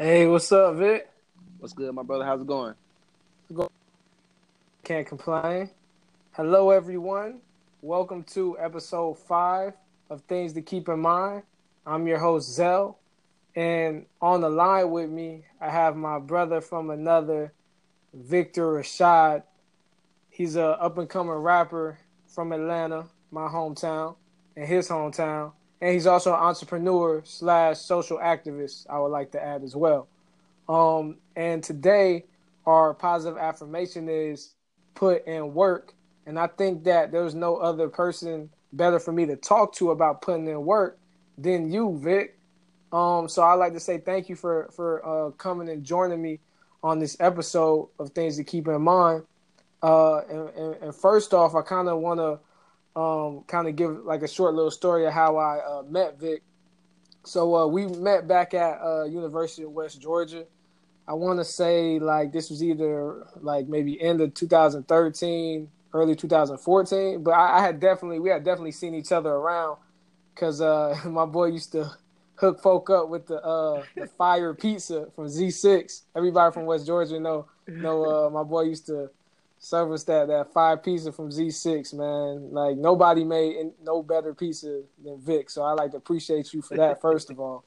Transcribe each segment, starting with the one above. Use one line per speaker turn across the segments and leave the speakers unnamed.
Hey, what's up, Vic?
What's good, my brother? How's it going?
Can't complain. Hello, everyone. Welcome to episode five of Things to Keep in Mind. I'm your host, Zell. And on the line with me, I have my brother from another, Victor Rashad. He's a up and coming rapper from Atlanta, my hometown, and his hometown. And he's also an entrepreneur slash social activist, I would like to add as well. Um, and today, our positive affirmation is put in work. And I think that there's no other person better for me to talk to about putting in work than you, Vic. Um, so I'd like to say thank you for for uh, coming and joining me on this episode of things to keep in mind. Uh, and, and, and first off, I kind of want to um, kind of give like a short little story of how I uh, met Vic. So uh, we met back at uh, University of West Georgia. I want to say like this was either like maybe end of 2013, early 2014. But I, I had definitely we had definitely seen each other around because uh, my boy used to hook folk up with the uh, the fire pizza from Z6. Everybody from West Georgia know know uh, my boy used to serve us that that fire pizza from Z6. Man, like nobody made no better pizza than Vic. So I like to appreciate you for that first of all.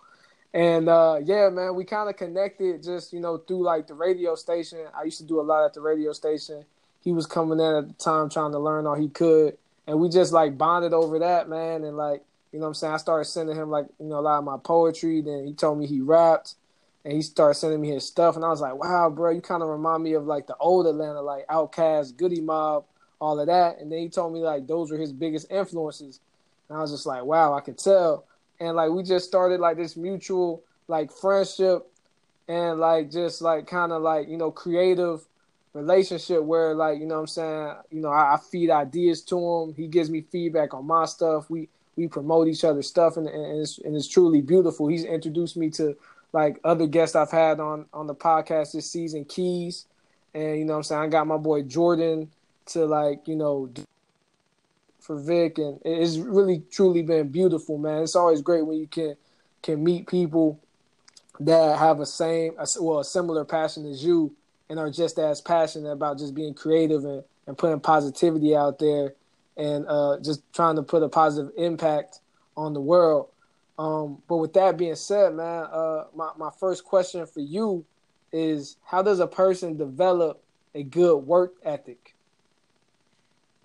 And uh, yeah, man, we kind of connected just you know through like the radio station. I used to do a lot at the radio station. He was coming in at the time trying to learn all he could, and we just like bonded over that, man. And like you know what I'm saying? I started sending him like, you know, a lot of my poetry. Then he told me he rapped and he started sending me his stuff. And I was like, wow, bro, you kind of remind me of like the old Atlanta, like Outkast, Goodie Mob, all of that. And then he told me like those were his biggest influences. And I was just like, wow, I could tell. And like we just started like this mutual like friendship and like just like kind of like, you know, creative relationship where like, you know what I'm saying, you know, I, I feed ideas to him. He gives me feedback on my stuff. We we promote each other's stuff and, and, it's, and it's truly beautiful. He's introduced me to like other guests I've had on on the podcast this season, Keys, and you know I'm saying I got my boy Jordan to like you know for Vic, and it's really truly been beautiful, man. It's always great when you can can meet people that have a same well a similar passion as you and are just as passionate about just being creative and, and putting positivity out there and uh, just trying to put a positive impact on the world. Um, but with that being said, man, uh, my my first question for you is: How does a person develop a good work ethic?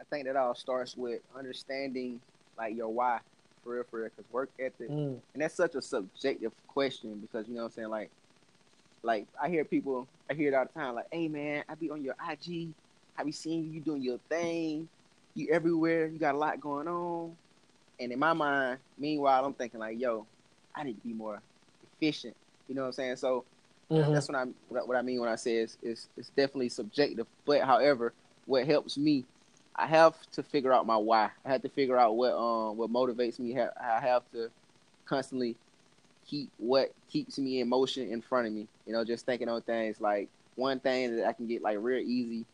I think that all starts with understanding like your why, for real, for real. Because work ethic, mm. and that's such a subjective question because you know what I'm saying. Like, like I hear people, I hear it all the time. Like, hey man, I be on your IG, I be seeing you doing your thing, you everywhere, you got a lot going on. And in my mind, meanwhile, I'm thinking like, yo, I need to be more efficient. You know what I'm saying? So mm-hmm. that's what I what I mean when I say it's, it's it's definitely subjective. But however, what helps me, I have to figure out my why. I have to figure out what um what motivates me. I have to constantly keep what keeps me in motion in front of me. You know, just thinking on things like one thing that I can get like real easy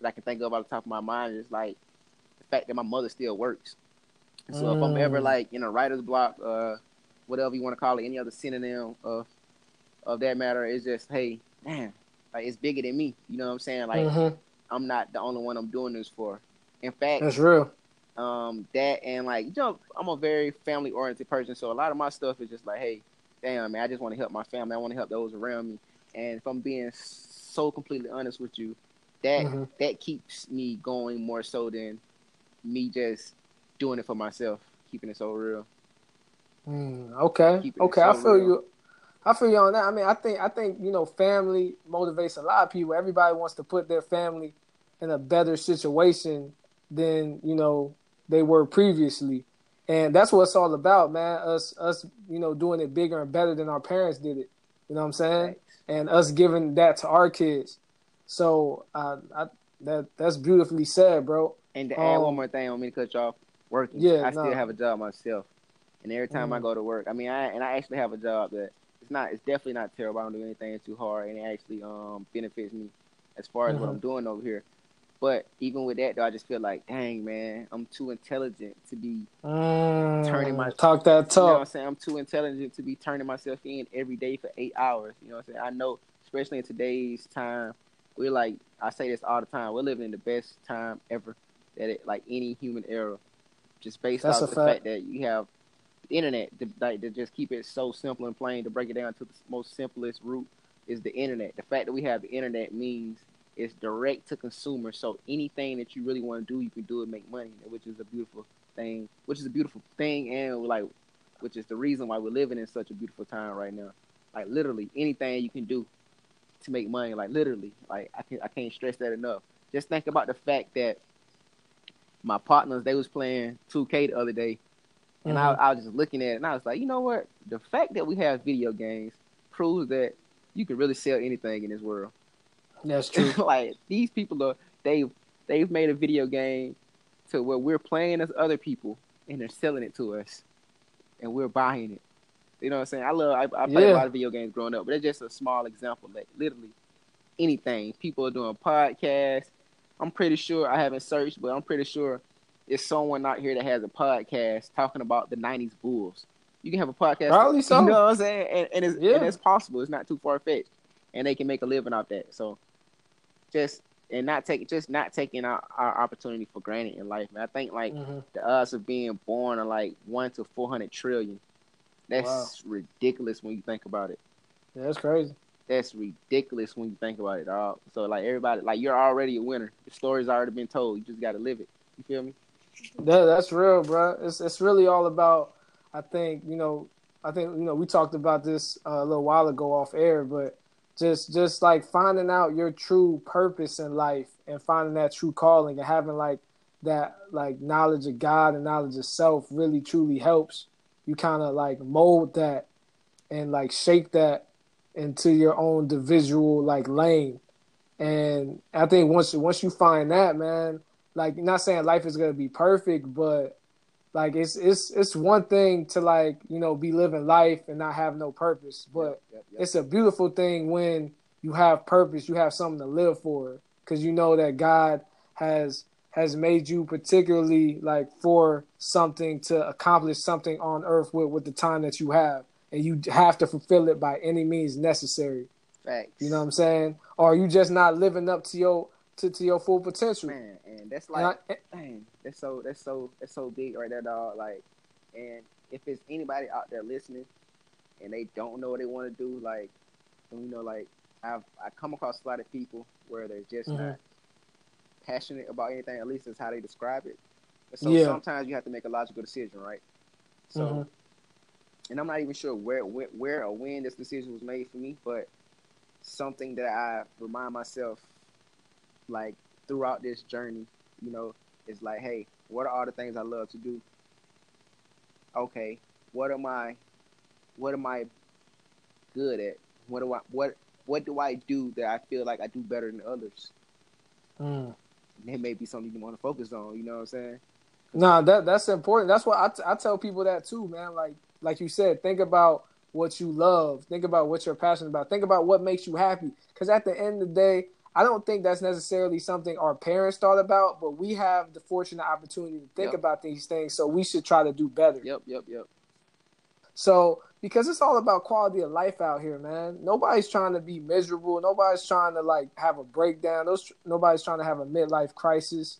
that I can think of off the top of my mind is like the fact that my mother still works. So mm. if I'm ever mm. like in a writer's block, uh, whatever you want to call it, any other synonym of of that matter, is just hey, man, like it's bigger than me. You know what I'm saying? Like mm-hmm. I'm not the only one I'm doing this for. In fact,
that's real.
Um, that and like you know, I'm a very family oriented person, so a lot of my stuff is just like, hey, damn man, I just want to help my family. I want to help those around me. And if I'm being so completely honest with you, that mm-hmm. that keeps me going more so than me just doing it for myself, keeping it so real.
Mm, okay, okay, so I feel real. you. I feel you on that. I mean, I think I think you know, family motivates a lot of people. Everybody wants to put their family in a better situation than you know they were previously, and that's what it's all about, man. Us us you know doing it bigger and better than our parents did it. You know what I'm saying? And us giving that to our kids. So uh, I, that that's beautifully said, bro.
And to add one um, more thing, on me to cut you off. Working, yeah, I still have a job myself, and every time mm. I go to work, I mean, I and I actually have a job that it's not, it's definitely not terrible. I don't do anything too hard, and it actually um benefits me as far as mm-hmm. what I'm doing over here. But even with that, though, I just feel like, dang, man, I'm too intelligent to be mm, turning my
talk that talk.
You know what I'm saying? I'm too intelligent to be turning myself in every day for eight hours. You know what I'm saying? I know, especially in today's time, we're like, I say this all the time. We're living in the best time ever that it, like any human era, just based That's off the fact. fact that you have the internet. To, like, to just keep it so simple and plain, to break it down to the most simplest root is the internet. The fact that we have the internet means it's direct to consumer. So anything that you really want to do, you can do it, make money, which is a beautiful thing. Which is a beautiful thing, and like, which is the reason why we're living in such a beautiful time right now. Like literally anything you can do to make money. Like literally, like I can I can't stress that enough. Just think about the fact that my partners they was playing 2K the other day, and mm-hmm. I, I was just looking at it, and I was like, you know what? The fact that we have video games proves that you can really sell anything in this world.
That's true.
like these people are they they've made a video game to where we're playing as other people and they're selling it to us, and we're buying it. You know what I'm saying? I love I, I played yeah. a lot of video games growing up, but it's just a small example. Like literally anything. People are doing podcasts. I'm pretty sure I haven't searched, but I'm pretty sure it's someone out here that has a podcast talking about the '90s Bulls. You can have a podcast,
probably so.
You know what I'm saying? And, and it's yeah. and it's possible. It's not too far fetched, and they can make a living off that. So just and not taking just not taking our, our opportunity for granted in life, man. I think like mm-hmm. the odds of being born are like one to four hundred trillion. That's wow. ridiculous when you think about it.
Yeah, that's crazy.
That's ridiculous when you think about it, dog. So like everybody, like you're already a winner. The story's already been told. You just got to live it. You feel me?
That's real, bro. It's it's really all about. I think you know. I think you know we talked about this uh, a little while ago off air, but just just like finding out your true purpose in life and finding that true calling and having like that like knowledge of God and knowledge of self really truly helps you kind of like mold that and like shape that into your own individual like lane. And I think once once you find that man like not saying life is gonna be perfect but like it's it's it's one thing to like you know be living life and not have no purpose, but yep, yep, yep. it's a beautiful thing when you have purpose, you have something to live for, because you know that God has has made you particularly like for something to accomplish something on earth with with the time that you have, and you have to fulfill it by any means necessary.
Facts.
You know what I'm saying? Or are you just not living up to your to, to your full potential?
Man, and that's like, and I, man, that's so that's so that's so big right there, dog. Like, and if it's anybody out there listening and they don't know what they want to do, like, you know, like I've I come across a lot of people where they're just mm-hmm. not passionate about anything. At least that's how they describe it. so yeah. sometimes you have to make a logical decision, right? So, mm-hmm. And I'm not even sure where, where where or when this decision was made for me, but something that I remind myself like throughout this journey, you know, is like, hey, what are all the things I love to do? Okay, what am I what am I good at? What do I what what do I do that I feel like I do better than others? Mm. That may be something you want to focus on. You know what I'm saying?
No, that that's important. That's what I, t- I tell people that too, man. Like like you said, think about what you love. Think about what you're passionate about. Think about what makes you happy. Because at the end of the day, I don't think that's necessarily something our parents thought about, but we have the fortunate opportunity to think yep. about these things, so we should try to do better.
Yep, yep, yep.
So, because it's all about quality of life out here, man. Nobody's trying to be miserable. Nobody's trying to like have a breakdown. Those nobody's trying to have a midlife crisis,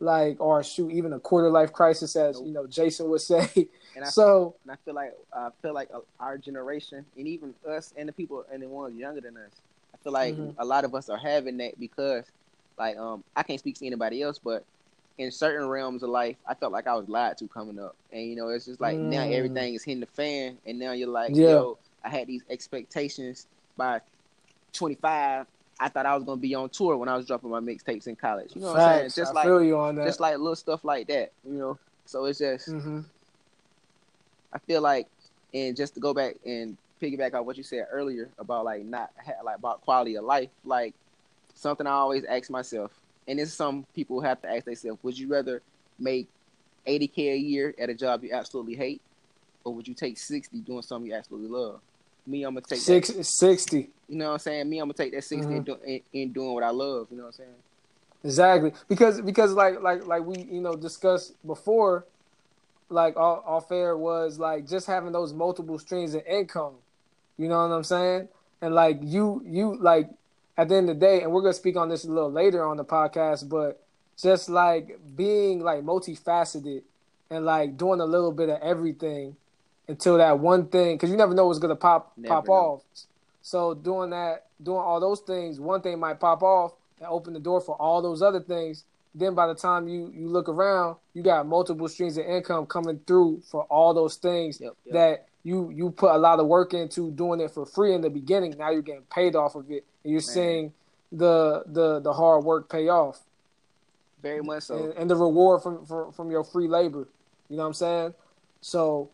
like or shoot even a quarter life crisis, as nope. you know Jason would say.
And I,
so,
and I feel like I feel like our generation, and even us, and the people and the ones younger than us, i feel like mm-hmm. a lot of us are having that because, like, um, I can't speak to anybody else, but in certain realms of life, I felt like I was lied to coming up, and you know, it's just like mm. now everything is hitting the fan, and now you're like, yeah. yo, I had these expectations by 25. I thought I was gonna be on tour when I was dropping my mixtapes in college. You know what I'm saying? Just I like
feel you on that.
just like little stuff like that. You know, so it's just. Mm-hmm. I feel like, and just to go back and piggyback on what you said earlier about like not like about quality of life. Like something I always ask myself, and is some people have to ask themselves: Would you rather make 80k a year at a job you absolutely hate, or would you take 60 doing something you absolutely love? Me, I'm gonna take
Six, 60.
You know what I'm saying? Me, I'm gonna take that 60 mm-hmm. in, doing what I love. You know what I'm saying?
Exactly, because because like like like we you know discussed before, like all, all fair was like just having those multiple streams of income. You know what I'm saying? And like you you like at the end of the day, and we're gonna speak on this a little later on the podcast, but just like being like multifaceted and like doing a little bit of everything until that one thing, because you never know what's gonna pop never pop know. off. So doing that, doing all those things, one thing might pop off and open the door for all those other things. Then by the time you you look around, you got multiple streams of income coming through for all those things yep, yep. that you you put a lot of work into doing it for free in the beginning. Now you're getting paid off of it, and you're Man. seeing the the the hard work pay off.
Very much so,
and, and the reward from, from from your free labor. You know what I'm saying? So,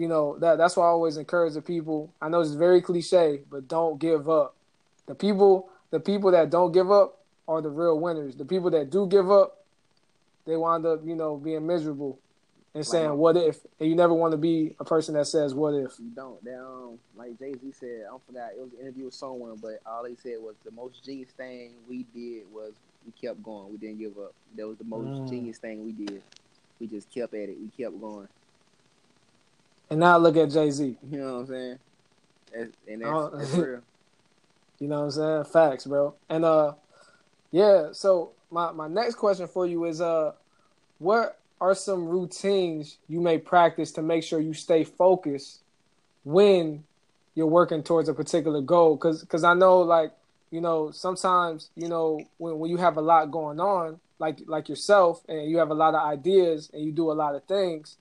you know that that's why I always encourage the people. I know it's very cliche, but don't give up. The people the people that don't give up are the real winners. The people that do give up, they wind up, you know, being miserable and saying "What if?" And you never want to be a person that says "What if?"
You don't. Um, like Jay Z said, I don't forgot it was an interview with someone, but all he said was the most genius thing we did was we kept going. We didn't give up. That was the most mm. genius thing we did. We just kept at it. We kept going.
And now look at Jay Z.
You know what I'm saying? That's, and that's, oh. that's real.
you know what I'm saying? Facts, bro. And uh, yeah. So my my next question for you is uh, what are some routines you may practice to make sure you stay focused when you're working towards a particular goal? Because because I know like you know sometimes you know when when you have a lot going on like like yourself and you have a lot of ideas and you do a lot of things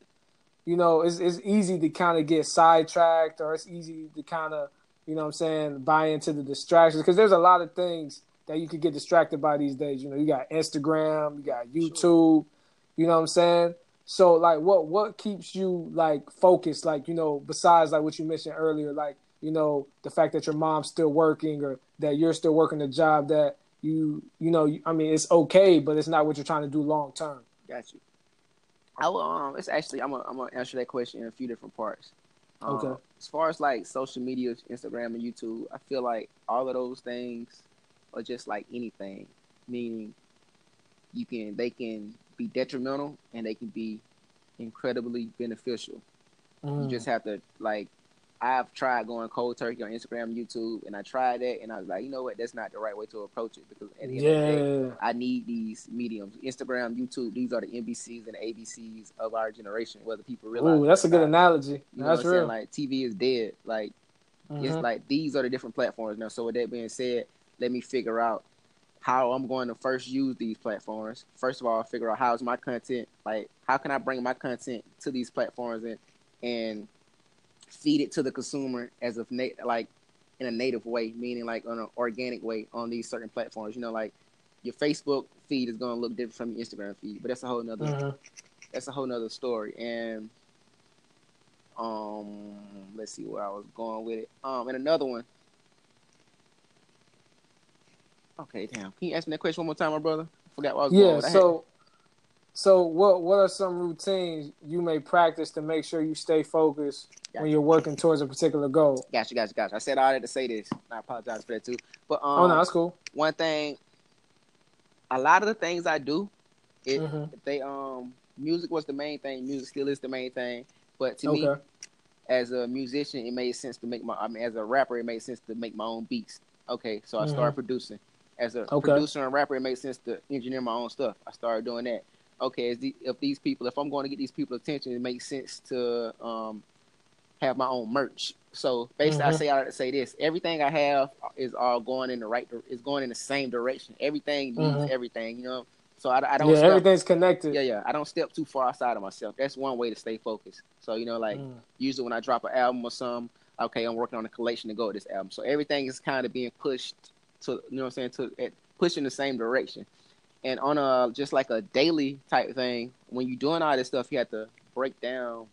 you know it's it's easy to kind of get sidetracked or it's easy to kind of you know what I'm saying buy into the distractions because there's a lot of things that you could get distracted by these days. You know, you got Instagram, you got YouTube, sure. you know what I'm saying? So like what what keeps you like focused like, you know, besides like what you mentioned earlier like, you know, the fact that your mom's still working or that you're still working a job that you you know, I mean, it's okay, but it's not what you're trying to do long term.
Got you. I will, um, it's actually I'm gonna, I'm gonna answer that question in a few different parts. Um, okay. As far as like social media, Instagram and YouTube, I feel like all of those things are just like anything, meaning you can they can be detrimental and they can be incredibly beneficial. Mm. You just have to like I've tried going cold turkey on Instagram, YouTube, and I tried that, and I was like, you know what, that's not the right way to approach it because at the end yeah. of the day, I need these mediums, Instagram, YouTube. These are the NBCs and ABCs of our generation. Whether people realize,
Ooh, that's a good analogy. You know that's real.
Like TV is dead. Like mm-hmm. it's like these are the different platforms now. So with that being said, let me figure out how I'm going to first use these platforms. First of all, figure out how's my content like how can I bring my content to these platforms and and feed it to the consumer as of na- like in a native way, meaning like on an organic way on these certain platforms. You know, like your Facebook feed is going to look different from your Instagram feed, but that's a whole nother uh-huh. that's a whole nother story. And um, let's see where I was going with it. Um, and another one Okay, damn. Can you ask me that question one more time, my brother? I forgot what I was
yeah, going. Yeah. So, so what what are some routines you may practice to make sure you stay focused gotcha. when you're working towards a particular goal?
Gotcha, gotcha, gotcha. I said I had to say this. I apologize for that too. But um,
oh no, that's cool.
One thing, a lot of the things I do, it mm-hmm. they um music was the main thing. Music still is the main thing. But to okay. me, as a musician, it made sense to make my. I mean, as a rapper, it made sense to make my own beats. Okay, so I mm-hmm. started producing as a okay. producer and rapper, it made sense to engineer my own stuff. I started doing that. Okay, the, if these people, if I'm going to get these people attention, it makes sense to um, have my own merch. So basically, mm-hmm. I say I say this: everything I have is all going in the right, is going in the same direction. Everything needs mm-hmm. everything, you know. So I, I don't.
Yeah,
step,
everything's connected.
Yeah, yeah. I don't step too far outside of myself. That's one way to stay focused. So you know, like mm. usually when I drop an album or something, okay, I'm working on a collection to go with this album. So everything is kind of being pushed to you know what I'm saying to at, push in the same direction. And on a just like a daily type thing, when you're doing all this stuff, you have to break down.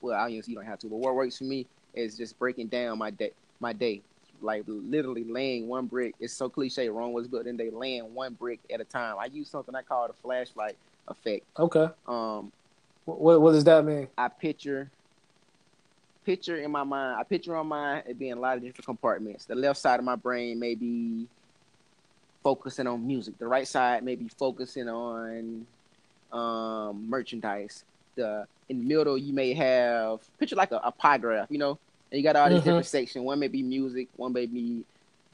Well, I guess you don't have to, but what works for me is just breaking down my day. My day, like literally laying one brick. It's so cliche. Wrong was but then they laying one brick at a time. I use something I call the flashlight effect.
Okay.
Um,
what what does that mean?
I picture picture in my mind. I picture on mine it being a lot of different compartments. The left side of my brain may be focusing on music. The right side may be focusing on um, merchandise. The in the middle you may have picture like a, a pie graph, you know, and you got all these mm-hmm. different sections. One may be music, one may be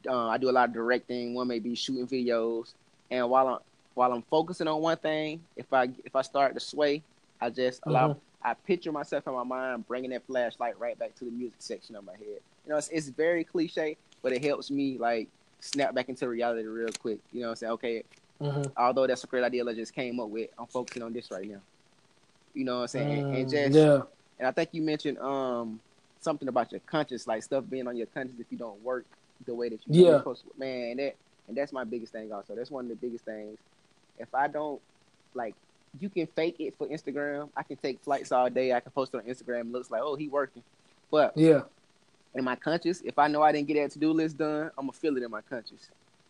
uh, I do a lot of directing, one may be shooting videos. And while I'm while I'm focusing on one thing, if I if I start to sway, I just allow mm-hmm. I picture myself in my mind bringing that flashlight right back to the music section of my head. You know, it's, it's very cliche, but it helps me like snap back into reality real quick. You know, what I'm saying okay, mm-hmm. although that's a great idea I just came up with, I'm focusing on this right now. You know what I'm saying? Mm, and, just yeah. And I think you mentioned um something about your conscience, like stuff being on your conscience if you don't work the way that you yeah. supposed to. Man, that and that's my biggest thing also. That's one of the biggest things. If I don't like you can fake it for Instagram. I can take flights all day. I can post it on Instagram. looks like, oh, he working. But
yeah,
in my conscience, if I know I didn't get that to do list done, I'm gonna feel it in my conscience.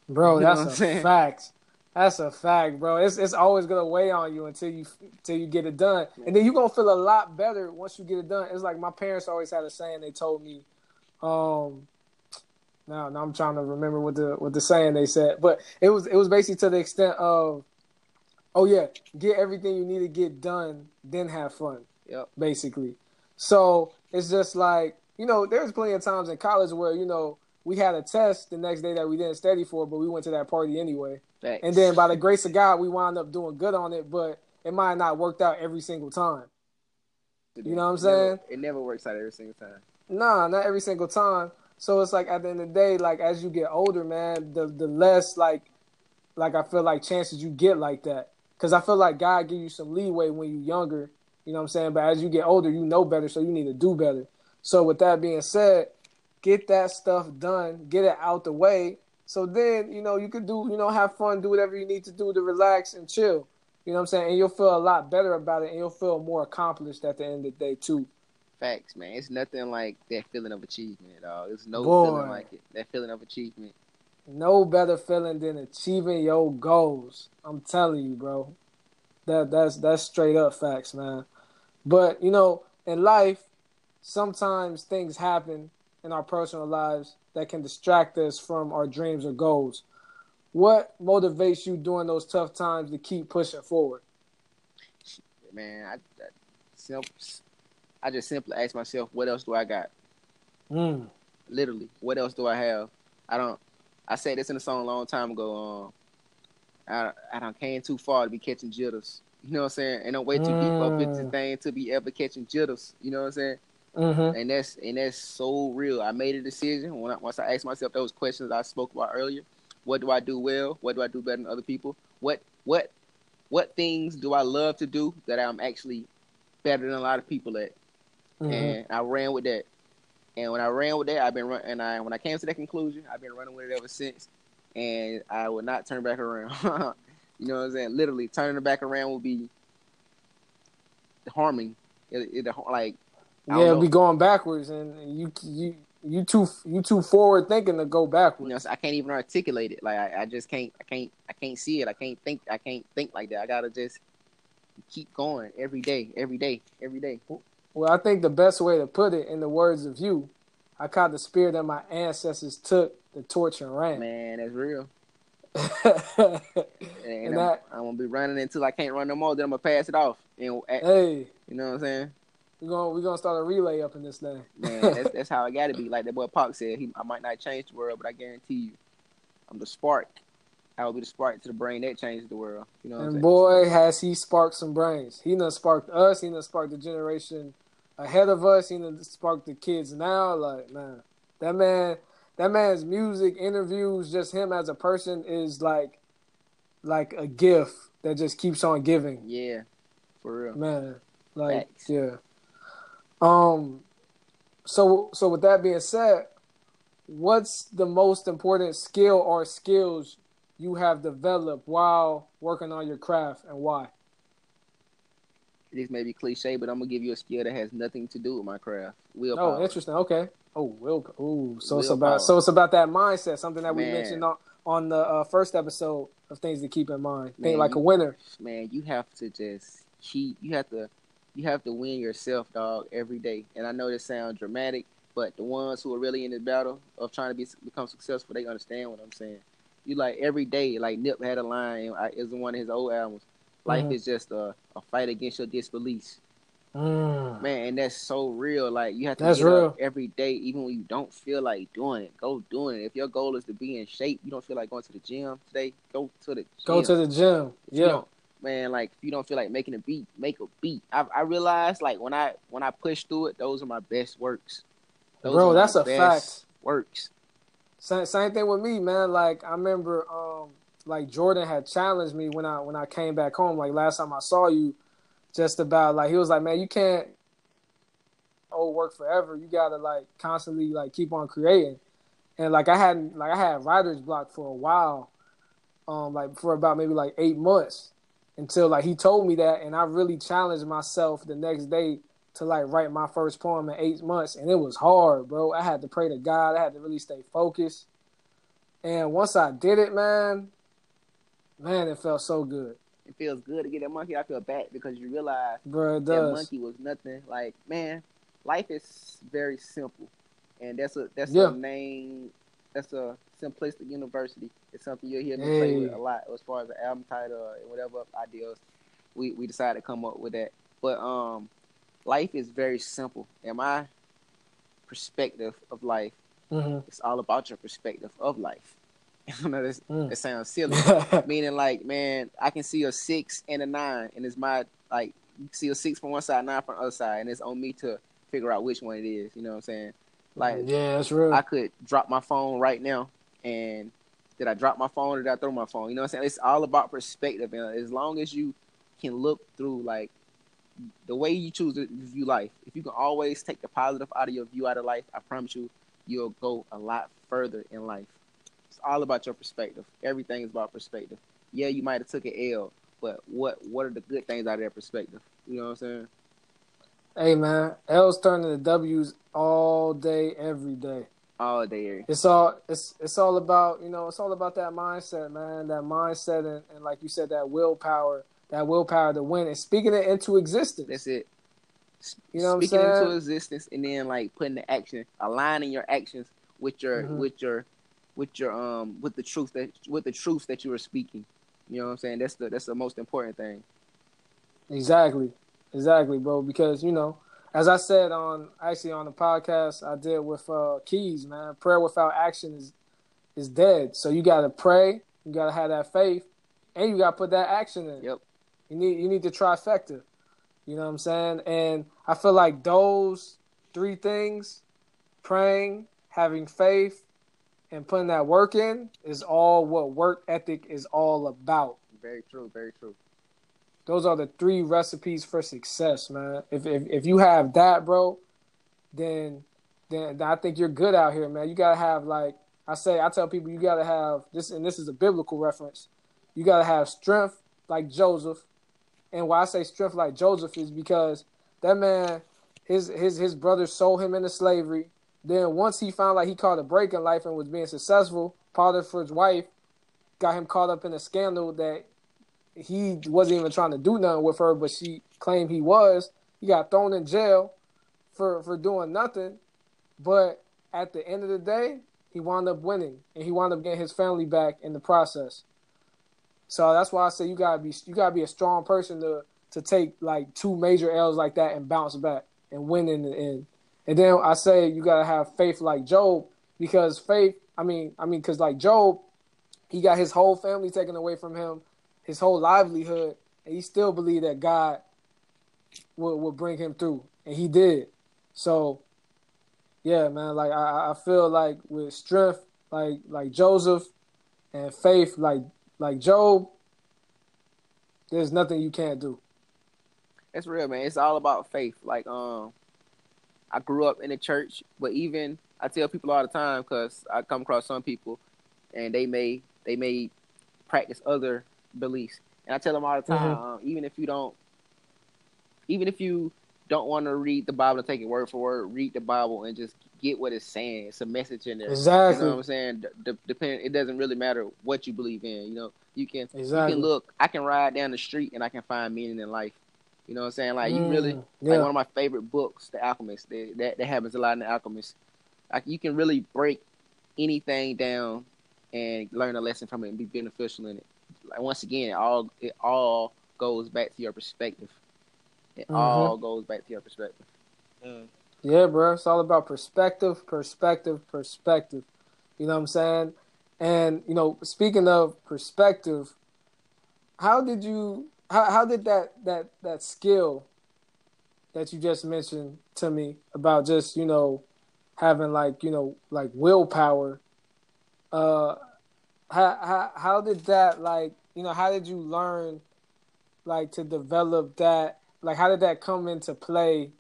Bro, you that's a fact. That's a fact, bro. It's it's always gonna weigh on you until you until you get it done, and then you're gonna feel a lot better once you get it done. It's like my parents always had a saying. They told me, um, now now I'm trying to remember what the what the saying they said, but it was it was basically to the extent of, oh yeah, get everything you need to get done, then have fun.
Yep.
Basically, so it's just like you know, there's plenty of times in college where you know we had a test the next day that we didn't study for, but we went to that party anyway. Thanks. And then by the grace of God, we wound up doing good on it, but it might not worked out every single time. You know what I'm saying?
Never, it never works out every single time.
Nah, not every single time. So it's like at the end of the day, like as you get older, man, the the less like like I feel like chances you get like that. Cause I feel like God give you some leeway when you're younger. You know what I'm saying? But as you get older, you know better, so you need to do better. So with that being said, get that stuff done, get it out the way. So then, you know, you could do, you know, have fun, do whatever you need to do to relax and chill. You know what I'm saying? And you'll feel a lot better about it and you'll feel more accomplished at the end of the day too.
Facts, man. It's nothing like that feeling of achievement, dog. There's no Boy, feeling like it. That feeling of achievement.
No better feeling than achieving your goals. I'm telling you, bro. That that's that's straight up facts, man. But you know, in life, sometimes things happen in our personal lives that can distract us from our dreams or goals. What motivates you during those tough times to keep pushing forward?
Man, I, I, simple, I just simply ask myself, what else do I got?
Mm.
Literally, what else do I have? I don't. I said this in a song a long time ago. Um, I I don't came too far to be catching jitters. You know what I'm saying? And I'm way too mm. deep up into thing to be ever catching jitters. You know what I'm saying?
Mm-hmm.
And that's and that's so real. I made a decision when I, once I asked myself those questions I spoke about earlier. What do I do well? What do I do better than other people? What what what things do I love to do that I'm actually better than a lot of people at? Mm-hmm. And I ran with that. And when I ran with that, I've been running. And I when I came to that conclusion, I've been running with it ever since. And I will not turn back around. you know what I'm saying? Literally, turning it back around will be harming. It, it like
yeah, be going backwards, and you you you too you too forward thinking to go backwards.
You know, so I can't even articulate it. Like I, I just can't I can't I can't see it. I can't think I can't think like that. I gotta just keep going every day, every day, every day.
Well, I think the best way to put it in the words of you, I caught the spirit that my ancestors took the torch and ran.
Man, that's real. and, and I'm, that, I'm, gonna be running until I can't run no more. Then I'm gonna pass it off. And
hey,
you know what I'm saying?
We're gonna we're gonna start a relay up in this thing.
Man, that's, that's how it got to be. Like that boy Pac said, he, I might not change the world, but I guarantee you, I'm the spark. I will be the spark to the brain that changes the world. You know.
and boy, has he sparked some brains. He done sparked us. He done sparked the generation ahead of us. He done sparked the kids now. Like man, that man, that man's music, interviews, just him as a person is like, like a gift that just keeps on giving.
Yeah, for real,
man. Like Thanks. yeah. Um, so so with that being said, what's the most important skill or skills you have developed while working on your craft, and why?
This may be cliche, but I'm gonna give you a skill that has nothing to do with my craft. Willpower.
Oh, interesting. Okay. Oh, will. Ooh, so it's about so it's about that mindset. Something that we man. mentioned on on the uh, first episode of things to keep in mind. Think like
you,
a winner.
Man, you have to just keep. You have to you have to win yourself, dog, every day. And I know this sounds dramatic, but the ones who are really in the battle of trying to be become successful, they understand what I'm saying. You like every day, like Nip had a line. It was one of his old albums. Life mm-hmm. is just a, a fight against your disbeliefs. Mm. Man, and that's so real. Like you have to that's get real. up every day, even when you don't feel like doing it. Go doing it. If your goal is to be in shape, you don't feel like going to the gym today. Go to the gym.
go to the gym. If yeah,
man. Like if you don't feel like making a beat, make a beat. I, I realized like when I when I push through it, those are my best works.
Those Bro, that's a fact.
Works.
Same, same thing with me, man. Like I remember, um, like Jordan had challenged me when I when I came back home. Like last time I saw you just about like he was like, man, you can't old work forever. You gotta like constantly like keep on creating. And like I hadn't like I had writer's block for a while, um, like for about maybe like eight months until like he told me that, and I really challenged myself the next day to like write my first poem in eight months, and it was hard, bro. I had to pray to God. I had to really stay focused. And once I did it, man, man, it felt so good
it feels good to get that monkey off your back because you realize
Bro,
that monkey was nothing. Like, man, life is very simple, and that's a that's yeah. a name. That's a simplistic university. It's something you'll hear me hey. play with a lot as far as the album title and whatever ideas we we decided to come up with that. But um, life is very simple, and my perspective of life, mm-hmm. it's all about your perspective of life. I know this mm. that sounds silly. Meaning like, man, I can see a six and a nine, and it's my like see a six from one side, nine from the other side, and it's on me to figure out which one it is. You know what I'm saying? Like,
yeah, that's real.
I could drop my phone right now, and did I drop my phone or did I throw my phone? You know what I'm saying? It's all about perspective, and as long as you can look through like the way you choose to view life, if you can always take the positive out of your view out of life, I promise you, you'll go a lot further in life It's all about your perspective. Everything is about perspective. Yeah, you might have took an L, but what what are the good things out of that perspective? You know what I'm saying?
Hey man, L's turning to W's all day, every day.
All day.
It's all it's it's all about you know it's all about that mindset, man. That mindset and, and like you said, that willpower, that willpower to win and speaking it into existence.
That's it.
You know
speaking
what I'm
saying? into existence and then like putting the action, aligning your actions with your mm-hmm. with your with your um with the truth that with the truth that you are speaking. You know what I'm saying? That's the that's the most important thing.
Exactly. Exactly, bro. Because, you know, as I said on actually on the podcast I did with uh Keys, man, prayer without action is is dead. So you gotta pray, you gotta have that faith, and you gotta put that action in.
Yep.
You need you need the trifecta. You know what I'm saying? And I feel like those three things, praying, having faith, and putting that work in is all what work ethic is all about.
Very true. Very true.
Those are the three recipes for success, man. If if, if you have that, bro, then then I think you're good out here, man. You gotta have like I say, I tell people you gotta have this, and this is a biblical reference. You gotta have strength like Joseph, and why I say strength like Joseph is because that man, his his his brothers sold him into slavery. Then once he found like he caught a break in life and was being successful, Potiphar's wife got him caught up in a scandal that he wasn't even trying to do nothing with her, but she claimed he was. He got thrown in jail for for doing nothing. But at the end of the day, he wound up winning and he wound up getting his family back in the process. So that's why I say you gotta be you gotta be a strong person to to take like two major L's like that and bounce back and win in the end. And then I say you gotta have faith like Job because faith. I mean, I mean, because like Job, he got his whole family taken away from him, his whole livelihood, and he still believed that God would would bring him through, and he did. So, yeah, man, like I, I feel like with strength, like like Joseph, and faith, like like Job, there's nothing you can't do.
It's real, man. It's all about faith. Like um, I grew up in the church, but even I tell people all the time because I come across some people, and they may they may practice other beliefs, and I tell them all the time, mm-hmm. um, even if you don't, even if you don't want to read the Bible and take it word for word, read the Bible and just get what it's saying. It's a message in there.
Exactly.
You know what I'm saying? D- depend. It doesn't really matter what you believe in. You know, you can exactly. you can look. I can ride down the street and I can find meaning in life. You know what I'm saying? Like you really mm, yeah. like one of my favorite books, The Alchemist. That, that that happens a lot in The Alchemist. Like you can really break anything down and learn a lesson from it and be beneficial in it. Like once again, it all it all goes back to your perspective. It mm-hmm. all goes back to your perspective.
Mm. Yeah, bro. It's all about perspective, perspective, perspective. You know what I'm saying? And you know, speaking of perspective, how did you how how did that that that skill that you just mentioned to me about just, you know, having like, you know, like willpower uh how how how did that like, you know, how did you learn like to develop that? Like how did that come into play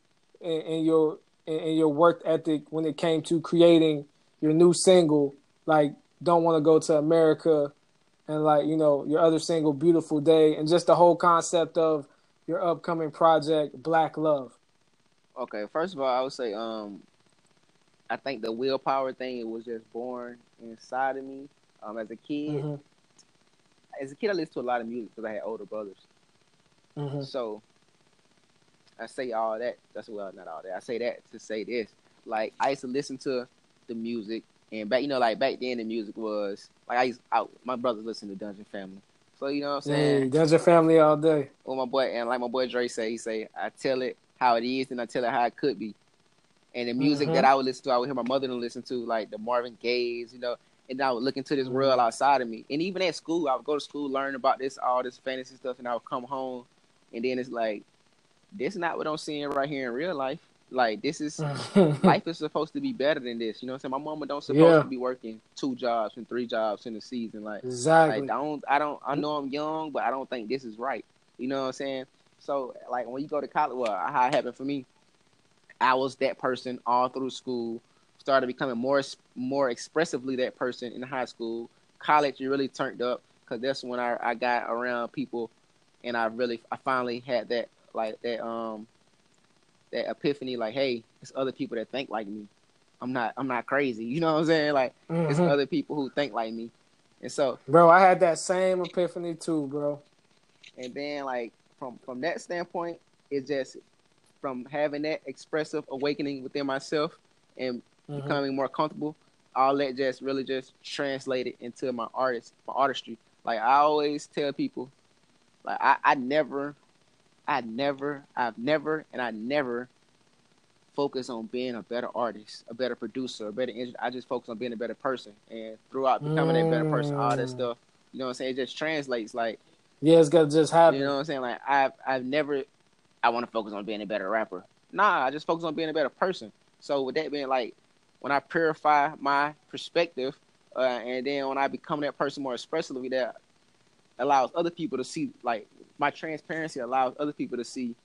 in, in your in, in your work ethic when it came to creating your new single like don't want to go to America and like you know your other single beautiful day and just the whole concept of your upcoming project black love?
Okay first of all i would say um i think the willpower thing it was just born inside of me um as a kid. Mm-hmm. As a kid i listened to a lot of music because i had older brothers mm-hmm. so i say all that that's well not all that i say that to say this like i used to listen to the music and back, you know, like back then the music was like I used out. My brothers listen to Dungeon Family, so you know what I'm saying.
Hey, Dungeon Family all day.
Well, my boy and like my boy Dre say, he say I tell it how it is and I tell it how it could be. And the music mm-hmm. that I would listen to, I would hear my mother listen to, like the Marvin Gaye's, you know. And I would look into this world mm-hmm. outside of me. And even at school, I would go to school, learn about this, all this fantasy stuff, and I would come home, and then it's like, this is not what I'm seeing right here in real life. Like this is life is supposed to be better than this. You know what I'm saying? My mama don't supposed yeah. to be working two jobs and three jobs in the season. Like exactly. Like, I don't I don't I know I'm young, but I don't think this is right. You know what I'm saying? So like when you go to college, well, how it happened for me, I was that person all through school. Started becoming more more expressively that person in high school. College, you really turned up because that's when I I got around people, and I really I finally had that like that um that epiphany, like, hey, it's other people that think like me. I'm not I'm not crazy. You know what I'm saying? Like mm-hmm. it's other people who think like me. And so
Bro, I had that same epiphany too, bro.
And then like from from that standpoint, it's just from having that expressive awakening within myself and mm-hmm. becoming more comfortable, all that just really just translated into my artist my artistry. Like I always tell people, like I, I never I never, I've never, and I never focus on being a better artist, a better producer, a better engineer. I just focus on being a better person, and throughout becoming mm. that better person, all that mm. stuff. You know what I'm saying? It just translates. Like,
yeah, it's gonna just happen.
You know what I'm saying? Like, I've, I've never, I want to focus on being a better rapper. Nah, I just focus on being a better person. So with that being like, when I purify my perspective, uh, and then when I become that person more expressively, that allows other people to see like my transparency allows other people to see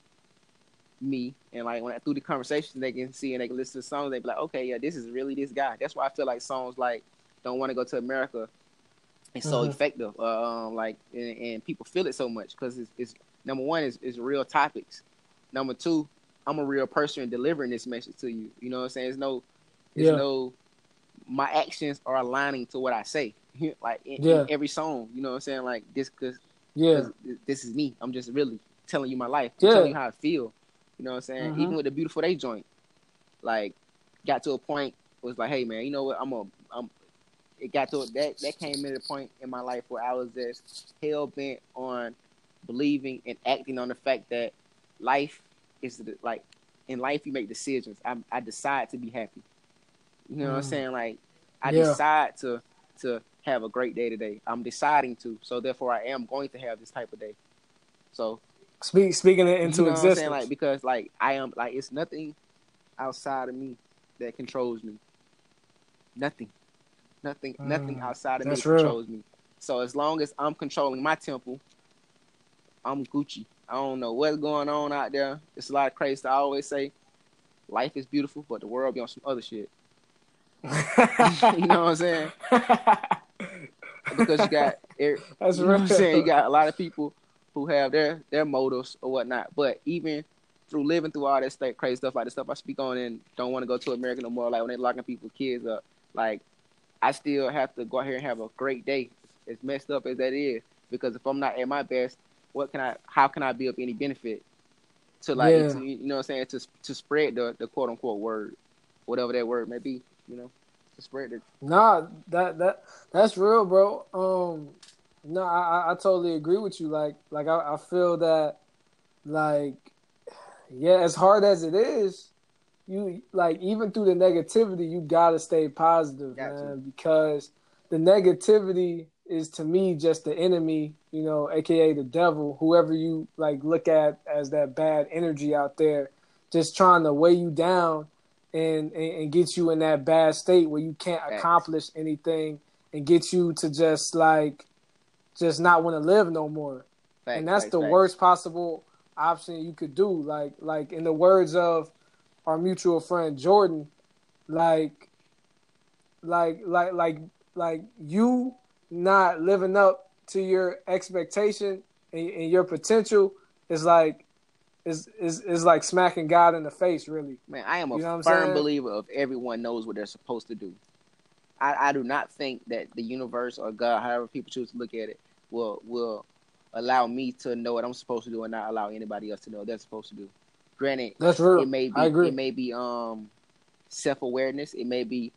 me. And like when I, through the conversations they can see and they can listen to songs they be like okay yeah this is really this guy. That's why I feel like songs like don't want to go to America is so mm-hmm. effective uh, um, like and, and, people feel it so much because it's, it's, number one is, is real topics. Number two I'm a real person delivering this message to you. You know what I'm saying? There's no there's yeah. no my actions are aligning to what I say like in, yeah. in every song you know what I'm saying like this because yeah, this is me. I'm just really telling you my life. Yeah. telling you how I feel. You know what I'm saying? Mm-hmm. Even with the beautiful day joint, like got to a point was like, hey man, you know what? I'm a I'm. It got to that that came at a point in my life where I was just hell bent on believing and acting on the fact that life is the, like in life you make decisions. I I decide to be happy. You know mm. what I'm mm. saying? Like I yeah. decide to to have a great day today. I'm deciding to, so therefore I am going to have this type of day. So
speak speaking it into you know existence,
like because like I am like it's nothing outside of me that controls me. Nothing, nothing, mm, nothing outside of me controls me. So as long as I'm controlling my temple, I'm Gucci. I don't know what's going on out there. It's a lot of crazy. I always say, life is beautiful, but the world be on some other shit. you know what I'm saying? because you got that's you know what I'm saying. You got a lot of people who have their their motives or whatnot. But even through living through all that stuff, crazy stuff like the stuff I speak on, and don't want to go to America no more. Like when they locking people's kids up, like I still have to go out here and have a great day. As messed up as that is, because if I'm not at my best, what can I? How can I be of any benefit to like yeah. to, you know what I'm saying to to spread the the quote unquote word, whatever that word may be, you know. to spread it.
Nah, that that that's real, bro. Um, no, I I totally agree with you. Like like I, I feel that like yeah, as hard as it is, you like even through the negativity, you gotta stay positive, Got man, because the negativity is to me just the enemy, you know, aka the devil, whoever you like look at as that bad energy out there, just trying to weigh you down and and, and get you in that bad state where you can't Thanks. accomplish anything and get you to just like just not want to live no more. Thanks, and that's thanks, the worst possible option you could do. Like like in the words of our mutual friend Jordan, like like like like like you not living up to your expectation and, and your potential is like is is is like smacking God in the face, really.
Man, I am a you know firm believer of everyone knows what they're supposed to do. I, I do not think that the universe or God, however people choose to look at it, will will allow me to know what I'm supposed to do and not allow anybody else to know what they're supposed to do. Granted,
that's real.
It may be,
I agree.
It may be um self awareness. It may be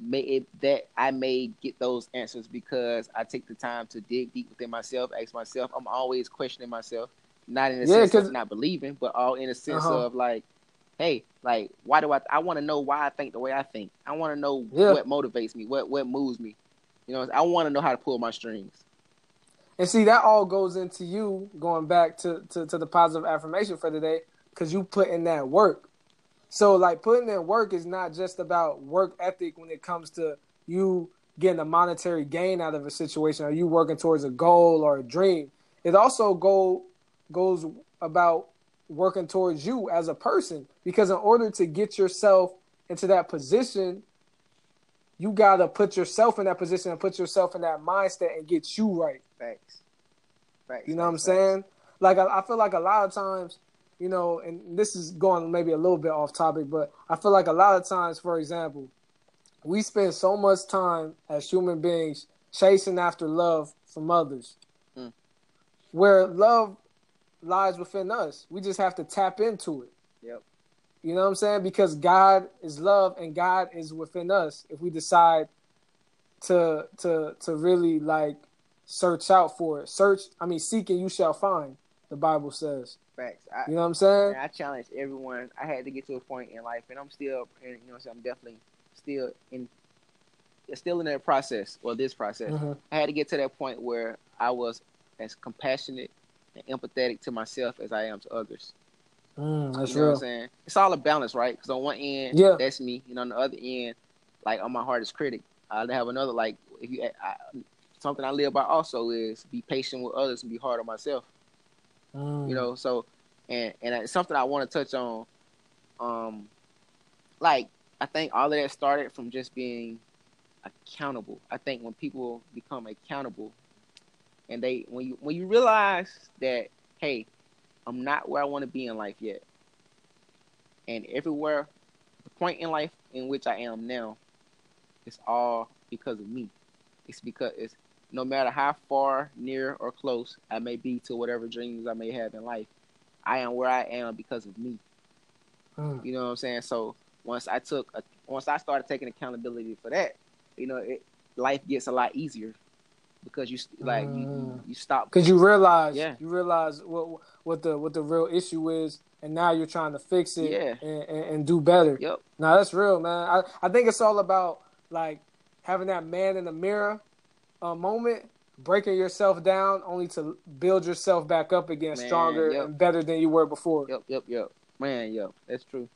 may it, that I may get those answers because I take the time to dig deep within myself, ask myself. I'm always questioning myself, not in the yeah, sense of not believing, but all in the sense uh-huh. of like, hey, like why do I? I want to know why I think the way I think. I want to know yeah. what motivates me, what what moves me. You know, I want to know how to pull my strings.
And see, that all goes into you going back to, to, to the positive affirmation for the day because you put in that work. So, like, putting in work is not just about work ethic when it comes to you getting a monetary gain out of a situation or you working towards a goal or a dream. It also go goes about working towards you as a person because in order to get yourself into that position, you gotta put yourself in that position and put yourself in that mindset and get you right.
Thanks.
Thanks. You know what I'm saying? Like I, I feel like a lot of times you know, and this is going maybe a little bit off topic, but I feel like a lot of times, for example, we spend so much time as human beings chasing after love from others, mm. where love lies within us. We just have to tap into it.
Yep.
You know what I'm saying? Because God is love and God is within us. If we decide to to to really like search out for it, search. I mean, seek and you shall find. The Bible says.
Facts. I,
you know what I'm saying?
I challenge everyone. I had to get to a point in life, and I'm still, and you know, I'm definitely still in, still in that process or this process. Mm-hmm. I had to get to that point where I was as compassionate and empathetic to myself as I am to others.
Mm, that's
you know real. What I'm saying it's all a balance, right? Because on one end, yeah. that's me, and on the other end, like I'm my hardest critic. I have another like if you I, something I live by also is be patient with others and be hard on myself. Mm. You know, so and and it's something I want to touch on. Um, like I think all of that started from just being accountable. I think when people become accountable, and they when you when you realize that hey, I'm not where I want to be in life yet, and everywhere, the point in life in which I am now, it's all because of me. It's because it's no matter how far, near, or close I may be to whatever dreams I may have in life, I am where I am because of me. Mm. You know what I'm saying? So once I took, a, once I started taking accountability for that, you know, it, life gets a lot easier because you like mm. you you stop
because you realize yeah you realize what what the what the real issue is and now you're trying to fix it
yeah.
and, and, and do better
yep
now that's real man I, I think it's all about like having that man in the mirror uh, moment, breaking yourself down only to build yourself back up again Man, stronger yep. and better than you were before.
Yep, yep, yep. Man, yep, that's true.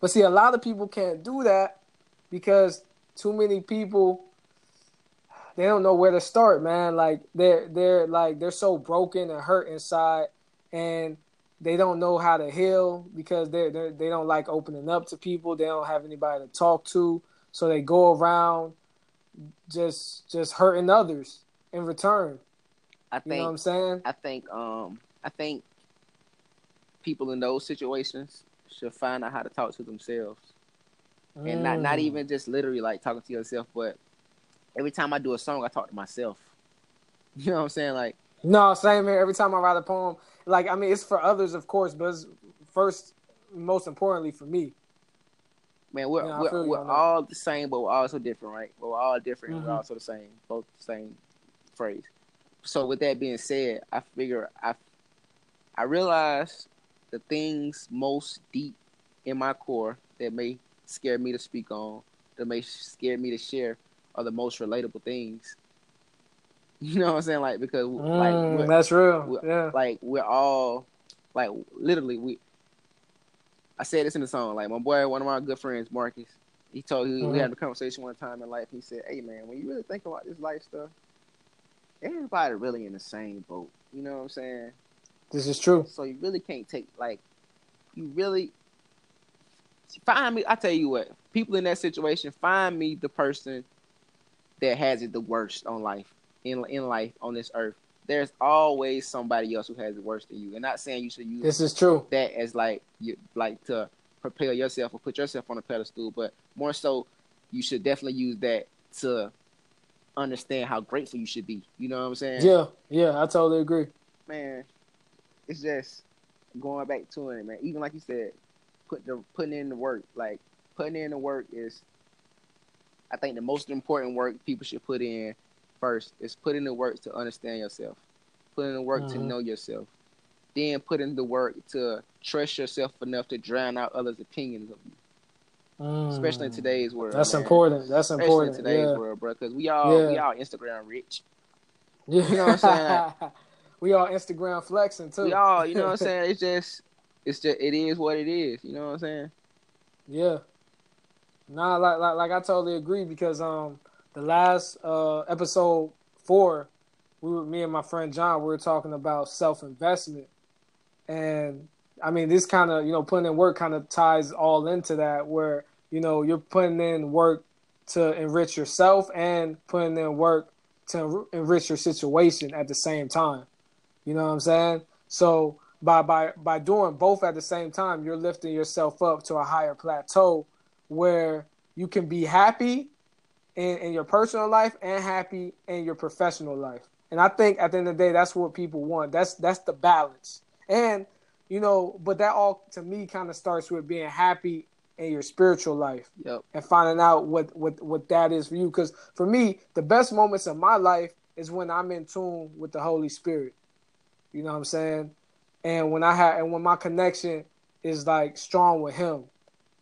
But see, a lot of people can't do that because too many people they don't know where to start, man. Like they're they're like they're so broken and hurt inside, and they don't know how to heal because they're, they're they don't like opening up to people. They don't have anybody to talk to, so they go around just just hurting others in return.
I think
you know what I'm saying.
I think um I think people in those situations should find out how to talk to themselves. Mm. And not not mm. even just literally like talking to yourself, but every time I do a song I talk to myself. You know what I'm saying? Like
No, same here. Every time I write a poem, like I mean it's for others of course, but it's first most importantly for me.
Man, we're
Yeah,
we're, we're all the same, but we're also different, right? But we're all different.
Mhm.
We're also the same, both the same phrase. So with that being said, I figure I I realize the things most deep in my core that may scare me to speak on, that may scare me to share, are the most relatable things. You know what I'm saying? Like because like
Mm,
we're-
that's real. yeah.
like we're all like literally we I said this in the song, like my boy, one of my good friends, Marcus, he told
Mhm.
we had a conversation one time in life. He said, Hey man, when you really think about this life stuff, everybody really in the same boat. You know what I'm saying?
This is true.
So you really can't take like you really find me I tell you what, people in that situation, find me the person that has it the worst on life in in life on this earth. There's always somebody else who has it worse than you. And not saying you should use
This is true.
that as like you like to propel yourself or put yourself on a pedestal, but more so you should definitely use that to understand how grateful you should be. You know what I'm saying?
Yeah, yeah, I totally agree.
Man, it's just going back to it, man. Even like you said, put the putting in the work. Like putting in the work is I think the most important work people should put in first is put in the work to understand yourself. Put in the work to
Mhm.
know yourself. Then put in the work to trust yourself enough to drown out others' opinions of you. Especially in
Mm.
today's world.
That's
man.
important. That's
Especially
important.
in today's
yeah.
world, bro. Because we all
Yeah.
we all Instagram rich.
Yeah.
You know what I'm saying?
we all Instagram flexing too.
We all, you know what I'm saying? It's just it's just it is what it is. You know what I'm saying?
Yeah. Nah, like like like I totally agree because um the last uh episode four, we were me and my friend John, we were talking about self investment. And I mean this kind of, you know, putting in work kind of ties all into that where, you know, you're putting in work to enrich yourself and putting in work to enrich your situation at the same time. You know what I'm saying? So by by by doing both at the same time, you're lifting yourself up to a higher plateau where you can be happy in, in your personal life and happy in your professional life. And I think at the end of the day, that's what people want. That's that's the balance. And you know, but that all to me kind of starts with being happy in your spiritual life
Yep.
and finding out what what what that is for you. Because for me, the best moments of my life is when I'm in tune with the Holy Spirit. You know what I'm saying? And when I have and when my connection is like strong with Him,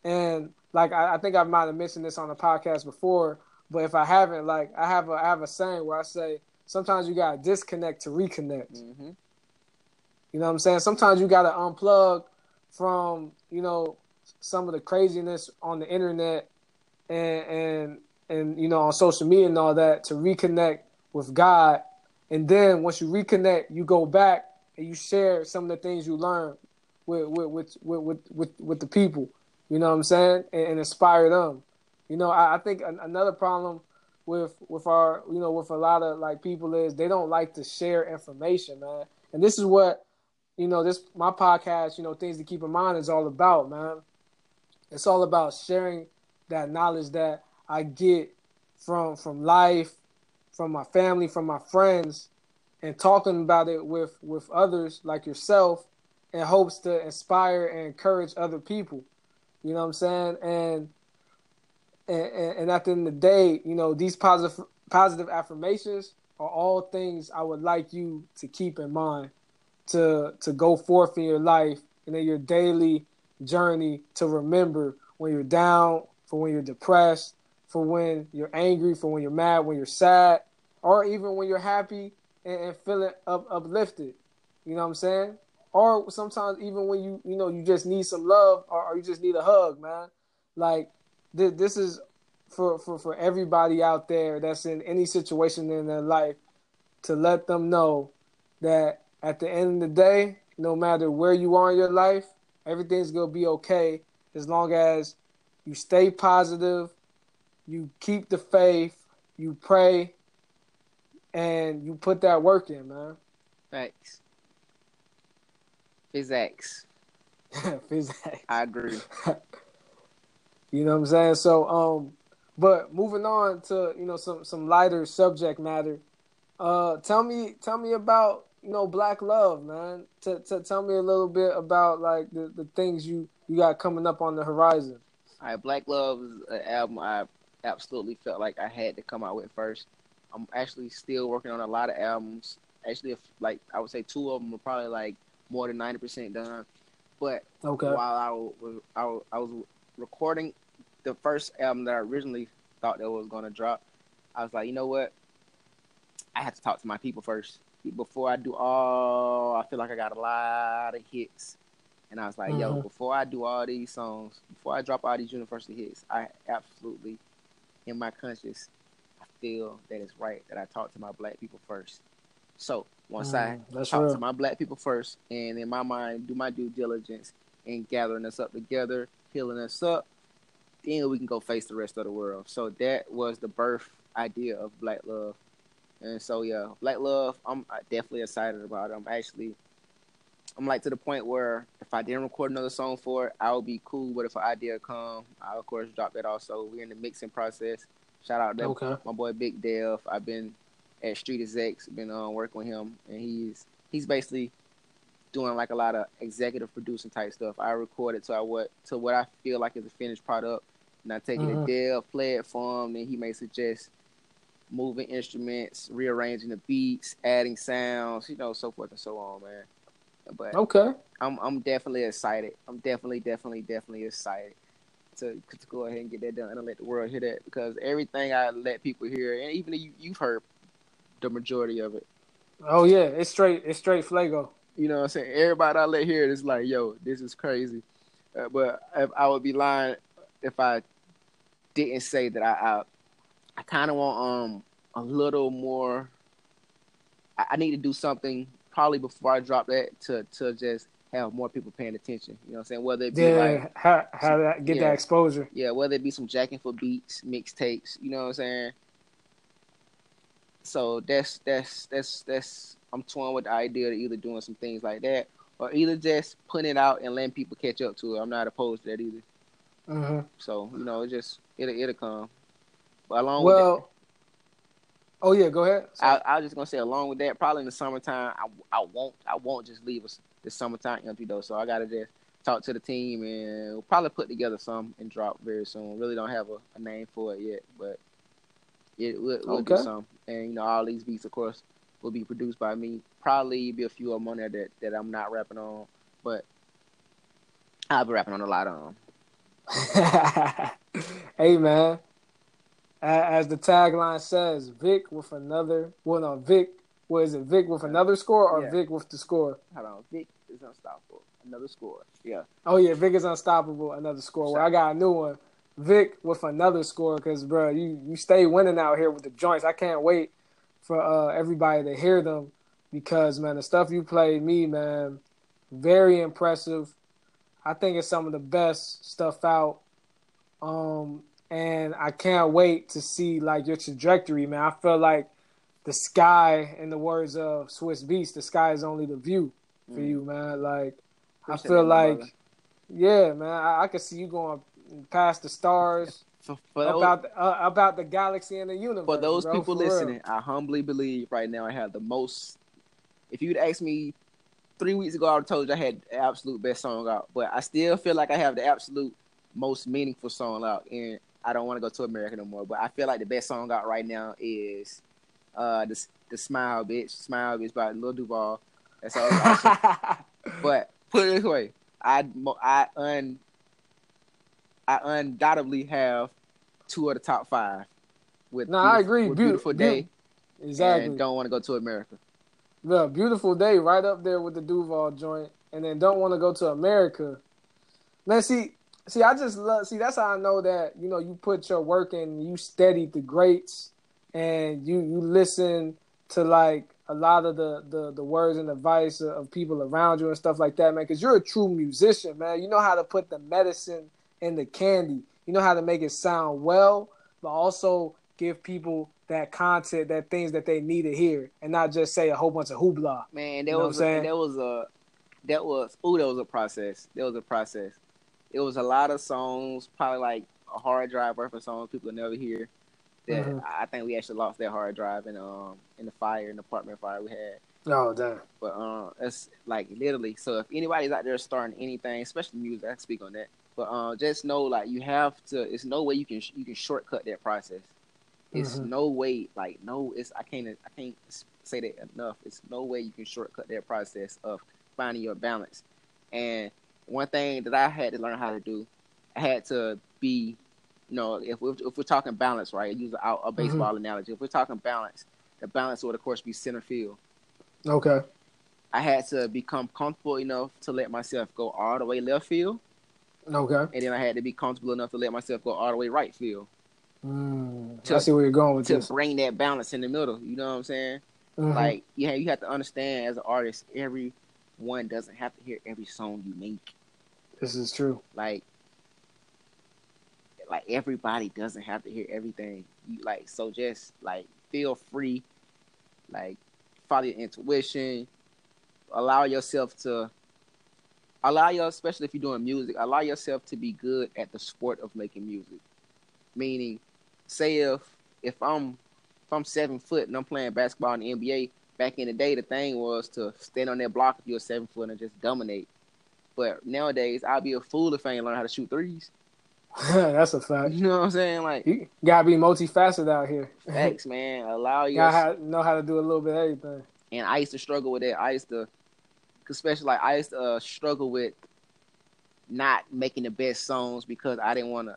and like I, I think I might have mentioned this on the podcast before, but if I haven't, like I have a I have a saying where I say sometimes you gotta disconnect to reconnect.
hmm
You know what I'm saying? Sometimes you gotta unplug from, you know, some of the craziness on the internet and and and you know on social media and all that to reconnect with God. And then once you reconnect, you go back and you share some of the things you learned with with with with with, with, with the people. You know what I'm saying? And, and inspire them. You know, I, I think an, another problem with with our you know with a lot of like people is they don't like to share information, man. And this is what you know this my podcast, you know, things to keep in mind is all about, man. It's all about sharing that knowledge that I get from from life, from my family, from my friends, and talking about it with with others like yourself in hopes to inspire and encourage other people. You know what I'm saying? And and, and at the end of the day, you know, these positive positive affirmations are all things I would like you to keep in mind to to go forth in your life and in your daily journey to remember when you're down, for when you're depressed, for when you're angry, for when you're mad, when you're sad, or even when you're happy and, and feeling up, uplifted. You know what I'm saying? Or sometimes even when you you know you just need some love or, or you just need a hug, man. Like th- this is for, for for everybody out there that's in any situation in their life to let them know that at the end of the day, no matter where you are in your life, everything's gonna be okay as long as you stay positive, you keep the faith, you pray, and you put that work in, man.
Facts. Physics.
Physics.
I agree.
You know what I'm saying? So, um, but moving on to you know some some lighter subject matter. Uh, tell me tell me about you know black love, man. To t- tell me a little bit about like the, the things you you got coming up on the horizon.
All right, Black Love is an album I absolutely felt like I had to come out with first. I'm actually still working on a lot of albums. Actually, if, like I would say, two of them are probably like more than ninety percent done. But
Okay.
while I was I was, I was recording the first album that I originally thought that was going to drop, I was like, you know what? I have to talk to my people first before I do all. I feel like I got a lot of hits, and I was like, yo,
Mhm.
before I do all these songs, before I drop all these university hits, I absolutely, in my conscience, I feel that it's right that I talk to my black people first. So once I
Mm, that's
talk
real.
to my black people first, and in my mind, do my due diligence in gathering us up together, healing us up, then we can go face the rest of the world. So that was the birth idea of Black Love. And so yeah, Black Love, I'm uh, definitely excited about it. I'm actually, I'm like to the point where if I didn't record another song for it, I would be cool. But if an idea come, I of course drop that also. We're in the mixing process. Shout out to
Okay.
my boy Big Dev. I've been at Street Execs, been uh, working with him, and he's he's basically doing like a lot of executive producing type stuff. I record it to I what to what I feel like is a finished product, and I take
Mhm.
it to Dev, play it for him, then he may suggest moving instruments, rearranging the beats, adding sounds, you know, so forth and so on, man. But
Okay.
I'm I'm definitely excited. I'm definitely, definitely, definitely excited to, to go ahead and get that done and let the world hear that because everything I let people hear, and even you, you've heard the majority of it.
Oh yeah, it's straight. It's straight Flago.
You know what I'm saying? Everybody I let hear it is like, yo, this is crazy. Uh, but if I would be lying if I didn't say that I I, I kind of want um a little more. I, I need to do something probably before I drop that to to just have more people paying attention. You know what I'm saying? Whether it be
Yeah.
like
how how that get
Yeah.
that exposure?
yeah, whether it be some jacking for beats, mixtapes, you know what I'm saying? So that's that's that's that's I'm torn with the idea of either doing some things like that or either just putting it out and letting people catch up to it. I'm not opposed to that either.
hmm
So, you know, it just it'll it'll come. But along with that,
Well. Oh yeah, go ahead.
I, I was just gonna say along with that, probably in the summertime, I, I won't I won't just leave us the summertime empty though. So I gotta just talk to the team and we'll probably put together some and drop very soon. Really don't have a, a name for it yet, but it we'll, we'll do some. And you know, all these beats, of course, will be produced by me. Probably be a few of them on there that, that I'm not rapping on, but I'll be rapping on a lot of them.
hey man, as the tagline says, Vic with another. Well, no, Vic. What is it? Vic with another score or
Yeah.
Vic with the score?
Hold on, Vic is unstoppable. Another score. Yeah.
Oh yeah, Vic is unstoppable. Another score. Well, I got a new one. Vic with another score because, bro, you you stay winning out here with the joints. I can't wait for uh, everybody to hear them because, man, the stuff you played me, man, very impressive. I think it's some of the best stuff out. Um, and I can't wait to see like your trajectory, man. I feel like the sky, in the words of Swizz Beatz, the sky is only the view for
Mm.
you, man. Like I feel like,
brother.
yeah, man, I, I can see you going past the stars,
For, for those-
about the, uh, about the galaxy and the universe.
for those
bro,
people
for real.
listening, I humbly believe right now I have the most. If you'd asked me three weeks ago, I would have told you I had the absolute best song out. But I still feel like I have the absolute most meaningful song out, and I don't want to go to America no more. But I feel like the best song out right now is uh the the Smile Bitch, Smile Bitch by Lil Duval. That's all. But put it this way, I I un I undoubtedly have two of the top five. With
No, I agree.
Beautiful
beau-
day
exactly.
and don't want to go to America.
The beautiful day right up there with the Duval joint, and then don't want to go to America. Man, see, see, I just love. See, that's how I know that you know you put your work in, you studied the greats, and you you listen to like a lot of the the, the words and advice of, of people around you and stuff like that, man. Because you're a true musician, man. You know how to put the medicine in the candy. You know how to make it sound well, but also give people that content, that things that they need to hear, and not just say a whole bunch of hoopla.
Man,
You
there
know
was a, there was a that was ooh that was a process. There was a process. It was a lot of songs, probably like a hard drive worth of songs people will never hear. That
Mhm.
I think we actually lost that hard drive in um in the fire in the apartment fire we had.
Oh damn.
But um, it's like literally. So if anybody's out there starting anything, especially music, I can speak on that. But uh, just know, like you have to. It's no way you can you can shortcut that process. It's
Mhm.
no way, like no. It's I can't I can't say that enough. It's no way you can shortcut that process of finding your balance. And one thing that I had to learn how to do, I had to be, you know, if we're, if we're talking balance, right? Use a, a baseball analogy. If we're talking balance, the balance would of course be center field.
Okay.
I had to become comfortable enough to let myself go all the way left field,
Okay.
and then I had to be comfortable enough to let myself go all the way right field
Mm,
To-
I see where you're going with
to
this.
bring that balance in the middle. You know what I'm saying?
Mhm.
Like, yeah, you have to understand as an artist, everyone doesn't have to hear every song you make.
this is true.
Like, like everybody doesn't have to hear everything. You like so just like feel free, like follow your intuition, allow yourself to allow your especially if you're doing music, allow yourself to be good at the sport of making music. Meaning, say if if I'm if I'm seven foot and I'm playing basketball in the NBA, back in the day the thing was to stand on that block if you're seven foot and just dominate. But nowadays, I'd be a fool if I ain't learn how to shoot threes.
That's a fact.
You know what I'm saying? Like,
You gotta be multifaceted out here.
facts, man. Allow
You
your
gotta know how to do a little bit of everything.
and I used to struggle with that. I used to, especially like I used to uh, struggle with not making the best songs because I didn't want to.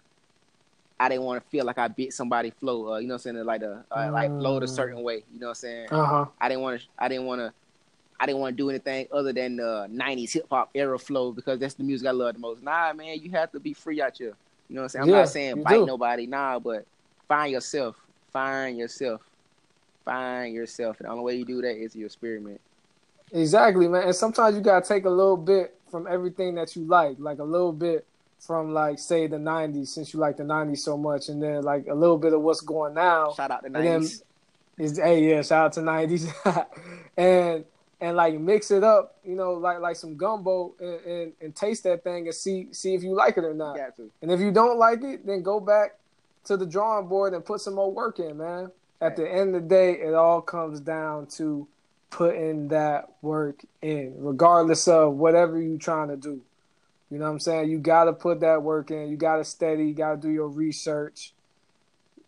I didn't want to feel like I beat somebody flow. Uh, you know what I'm saying? Like the uh, like flowed a certain way. You know what I'm saying?
Uh huh.
I didn't want to. I didn't want to. I didn't want to do anything other than the '90s hip hop era flow because that's the music I love the most. Nah, man, you have to be free out here. You know what I'm saying? I'm
Yeah,
not saying bite
do.
nobody, nah, but find yourself. Find yourself. Find yourself. And the only way you do that is you experiment.
Exactly, man. And sometimes you gotta take a little bit from everything that you like, like a little bit from like say the '90s, since you like the '90s so much, and then like a little bit of what's going now.
Shout out
then-
'90s.
Is hey yeah, shout out to '90s, and and like mix it up, you know, like like some gumbo, and, and and taste that thing and see see if you like it or not. And if you don't like it, then go back to the drawing board and put some more work in, man. At the end of the day, it all comes down to putting that work in, regardless of whatever you're trying to do. You know what I'm saying? You got to put that work in. You got to study. You got to do your research.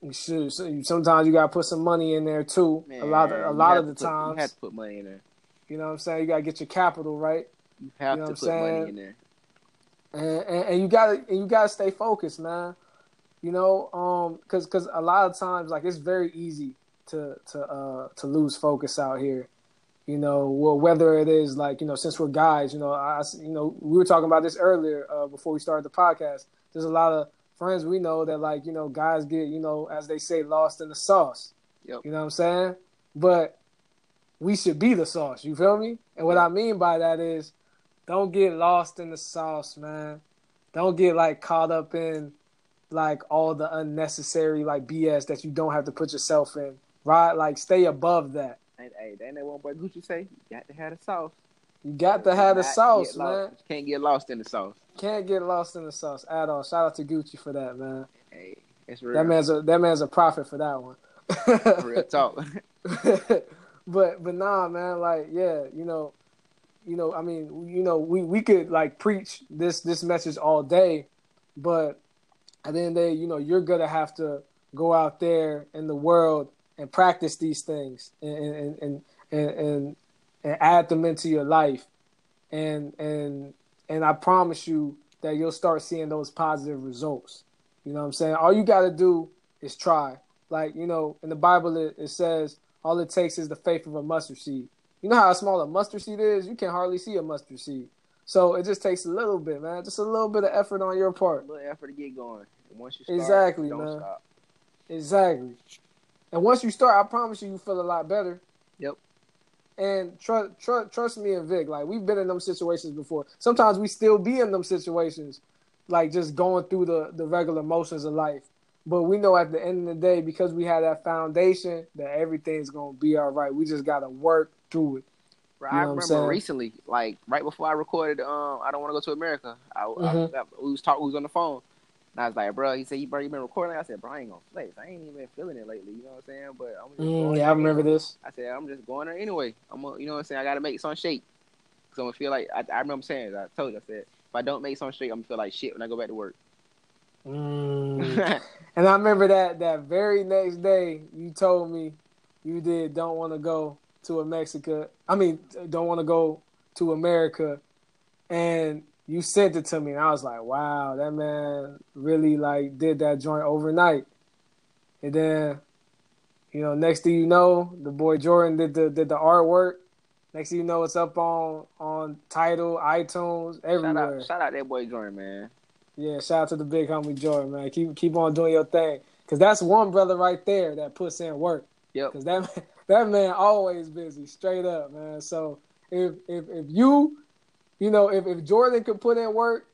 You should, sometimes you got to put some money in there too.
Man,
a lot of a lot of the
put-
times,
you have to put money in there.
you know what I'm saying? You got to get your capital right.
You have
You know
to
what
put
I'm
money
saying?
in there.
and, and, and you gotta and you gotta stay focused, man. You know, um, cause cause a lot of times like it's very easy to to uh to lose focus out here. You know, well whether it is like you know since we're guys, you know, I you know we were talking about this earlier uh, before we started the podcast. There's a lot of friends we know that like you know guys get you know as they say lost in the sauce.
Yep.
You know what I'm saying? But we should be the sauce. You feel me? And what. I mean by that is don't get lost in the sauce, man. Don't get like caught up in like all the unnecessary like BS that you don't have to put yourself in. Right? Like stay above that.
Hey, ain't that one boy Gucci say? You got to have the sauce.
You got to have the sauce, man.
Can't get lost in the sauce.
Can't get lost in the sauce at all. Shout out to Gucci for that, man.
Hey, it's real.
That man's a that man's a prophet for that one.
real talk.
but but nah, man, like yeah, you know, you know, I mean, you know, we we could like preach this this message all day, but at the end of the day, you know, you're gonna have to go out there in the world and practice these things and and and and, and, and add them into your life, and and and I promise you that you'll start seeing those positive results. You know what I'm saying? All you got to do is try. Like, you know, in the Bible, it, it says all it takes is the faith of a mustard seed. You know how small a mustard seed is? You can hardly see a mustard seed. So it just takes a little bit, man. Just a little bit of effort on your part.
A little effort to get going. And once you start,
Exactly, man.
stop.
Exactly. And once you start, I promise you, you feel a lot better.
Yep.
And trust, trust, trust me and Vic, like we've been in them situations before. Sometimes we still be in them situations, like just going through the the regular motions of life. But we know at the end of the day, because we have that foundation, that everything's gonna be all right. We just gotta work through it.
Right,
You
I
know I'm
remember recently, like right before I recorded, um, I don't want to go to America. I,
Mhm.
I, I we was talking, we was on the phone, and I was like, bro, he said, you bro, you been recording? I said, bro, I ain't gonna flex. I ain't even been feeling it lately. You know what I'm saying? But I'm just
Mm, yeah, I remember
anyway.
this.
I said, I'm just going there anyway. I'm, gonna, you know what I'm saying? I gotta make some shape. Cause I'm gonna feel like I, I remember saying, I told you, I said, If I don't make something straight, I'm gonna feel like shit when I go back to work.
Mm. and I remember that that very next day you told me you did don't want to go to a Mexico. I mean, don't want to go to America, and you sent it to me, and I was like, wow, that man really like did that joint overnight. And then, you know, next thing you know, the boy Jordan did the did the artwork. Next thing you know, it's up on on Tidal, iTunes, everywhere.
Shout out, shout out that boy Jordan, man.
Yeah, shout out to the big homie Jordan, man. Keep keep on doing your thing, cause that's one brother right there that puts in work.
Yep.
Cause that that man always busy, straight up, man. So if if if you, you know, if if Jordan could put in work,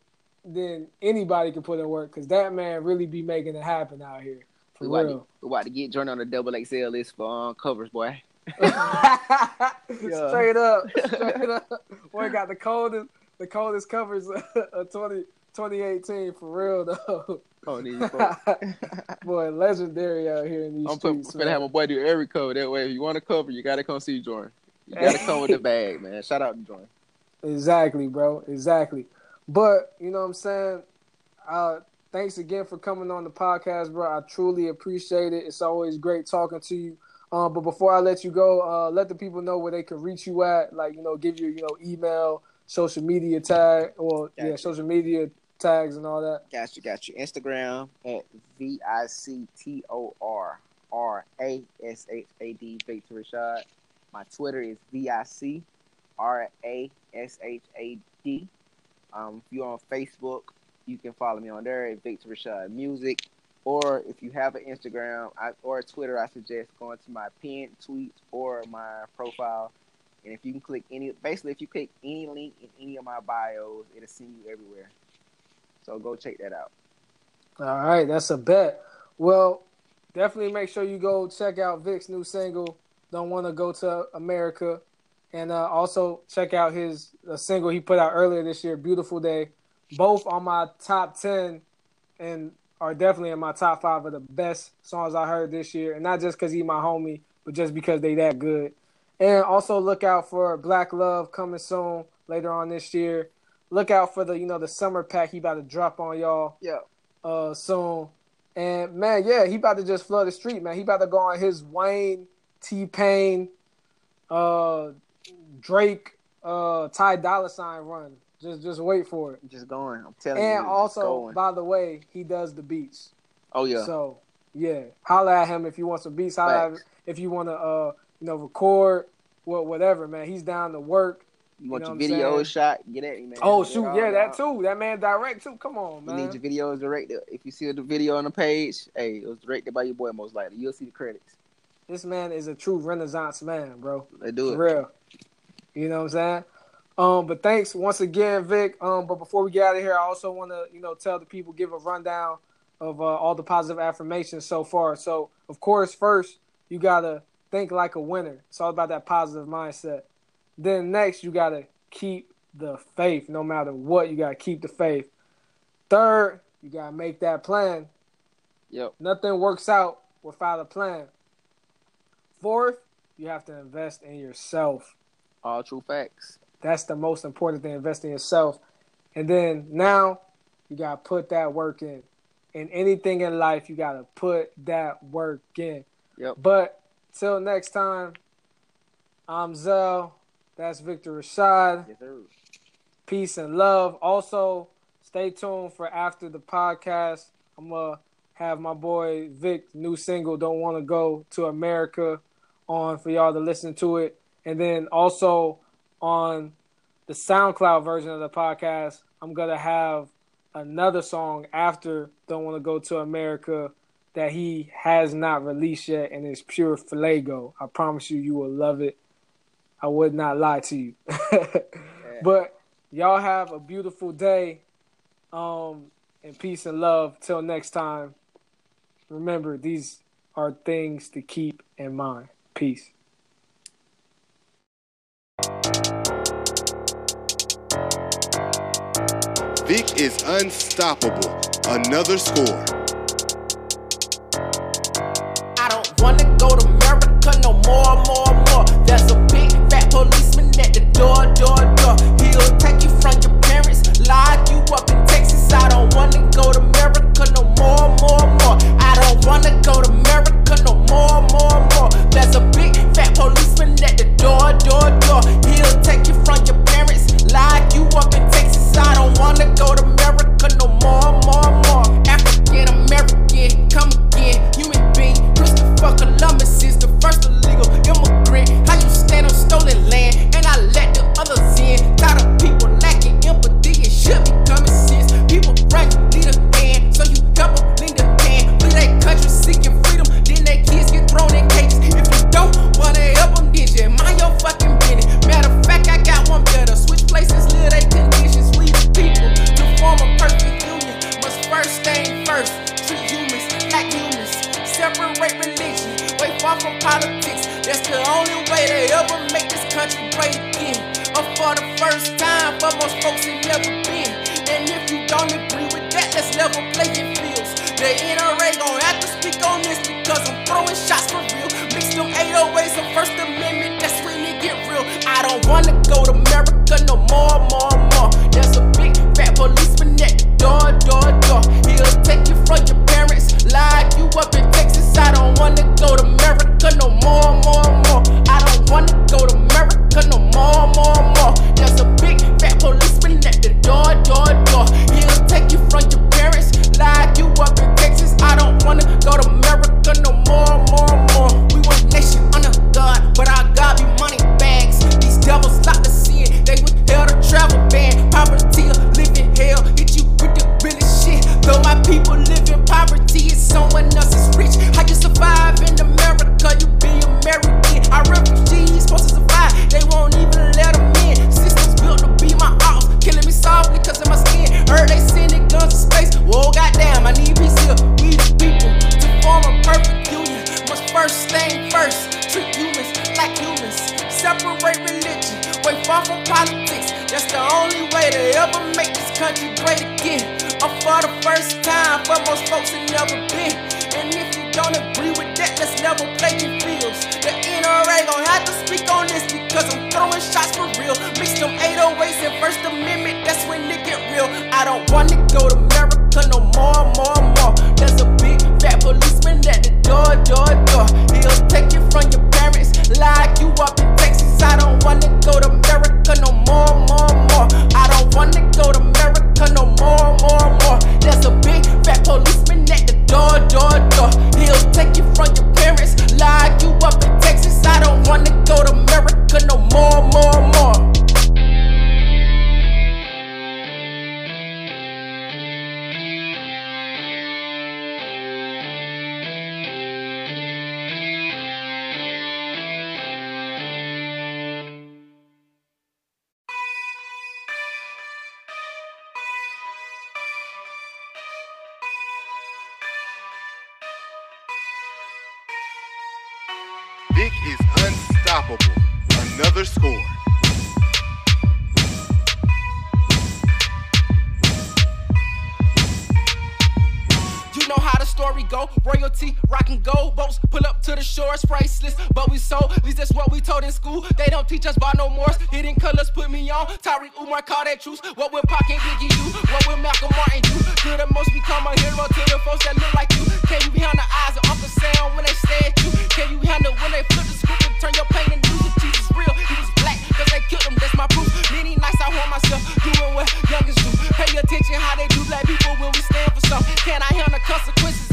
then anybody can put in work, cause that man really be making it happen out here. For
we
real.
To, we about to get Jordan on the double XL list for um, covers, boy.
Straight up, straight up. Boy got the coldest, the coldest covers of 20, 2018 for real though.
Oh, these
boy, legendary out here in these
I'm
streets.
gonna have my boy do every cover. That way, if you want to cover, you gotta come see Jordan. You gotta come with the bag, man. Shout out to Jordan.
Exactly, bro. Exactly. But you know what I'm saying. Uh, thanks again for coming on the podcast, bro. I truly appreciate it. It's always great talking to you. Um, but before I let you go, uh, let the people know where they can reach you at. Like, you know, give you, you know, email, social media tag, or
Gotcha.
yeah, social media tags and all that.
Got you, got you. Instagram at V I C T O R R A S H A D Victor Rashad. My Twitter is V I C R A S H A D. Um, if you're on Facebook, you can follow me on there at Victor Rashad Music. Or if you have an Instagram I, or Twitter, I suggest going to my pinned tweets or my profile. And if you can click any, basically, if you click any link in any of my bios, it'll send you everywhere. So go check that out.
All right, that's a bet. Well, definitely make sure you go check out Vic's new single. Don't want to go to America, and uh, also check out his single he put out earlier this year, "Beautiful Day." Both on my top ten, and are definitely in my top five of the best songs I heard this year. And not just because he's my homie, but just because they that good. And also look out for Black Love coming soon later on this year. Look out for the you know the summer pack he about to drop on y'all
Yeah.
uh soon. And man, yeah, he about to just flood the street, man. He about to go on his Wayne, T Pain, uh Drake, uh Ty Dolla Sign run. Just just wait for it.
Just going. I'm telling you.
And also, by the way, he does the beats.
oh yeah.
So yeah, holla at him if you want some beats. Holla at him if you want to uh you know record what whatever, man. He's down to work.
you want
you know
your video shot? Get at me, man.
Oh shoot, yeah, that
out.
too. That man direct too. Come on,
You
man.
need your videos directed. If you see the video on the page, hey, it was directed by your boy most likely. You'll see the credits.
This man is a true Renaissance man, bro.
They do
For
it.
real. You know what I'm saying? Um, but thanks once again, Vic. Um, but before we get out of here, I also want to, you know, tell the people, give a rundown of uh, all the positive affirmations so far. So, of course, first you gotta think like a winner. It's all about that positive mindset. Then next, you gotta keep the faith, no matter what. You gotta keep the faith. Third, you gotta make that plan.
Yep.
Nothing works out without a plan. Fourth, you have to invest in yourself.
All true facts.
That's the most important thing, invest in yourself. And then now you gotta put that work in. In anything in life, you gotta put that work in.
Yep.
But till next time, I'm Zell. That's Victor Rashad.
Yes, sir.
Peace and love. Also, stay tuned for after the podcast. I'm gonna have my boy Vic new single "Don't Want to Go to America" on for y'all to listen to it, and then also on the SoundCloud version of the podcast, I'm gonna have another song after "Don't Want to Go to America" that he has not released yet, and it's pure Flago. I promise you, you will love it. I would not lie to you. But y'all have a beautiful day. Um, and peace and love. Till next time. Remember, these are things to keep in mind. Peace.
Vic is unstoppable. Another score.
I don't wanna go to America no more, more, more. There's a big fat policeman at the door, door, door. He'll take you from your parents, lock you
up in Texas. I don't wanna go to America no more, more, more. I don't wanna go to America no more, more, more. There's a big fat policeman at the door, door, door. He'll take you from your wanna go to I don't in school. They don't teach us about no morals. Hidden colors put me on. Tariq Umar call that truce. What will Pac and Biggie do? What will Malcolm Martin do? To the most become a hero to the folks that look like you. Can you handle the eyes of Uncle Sam when they stare at you? Can you handle when they flip the script and turn your pain into music? Jesus real, he was black, cause they killed him, that's my proof. Many nights I want myself doing what youngest do. Pay attention how they do black people when we stand for something. Can I handle consequences?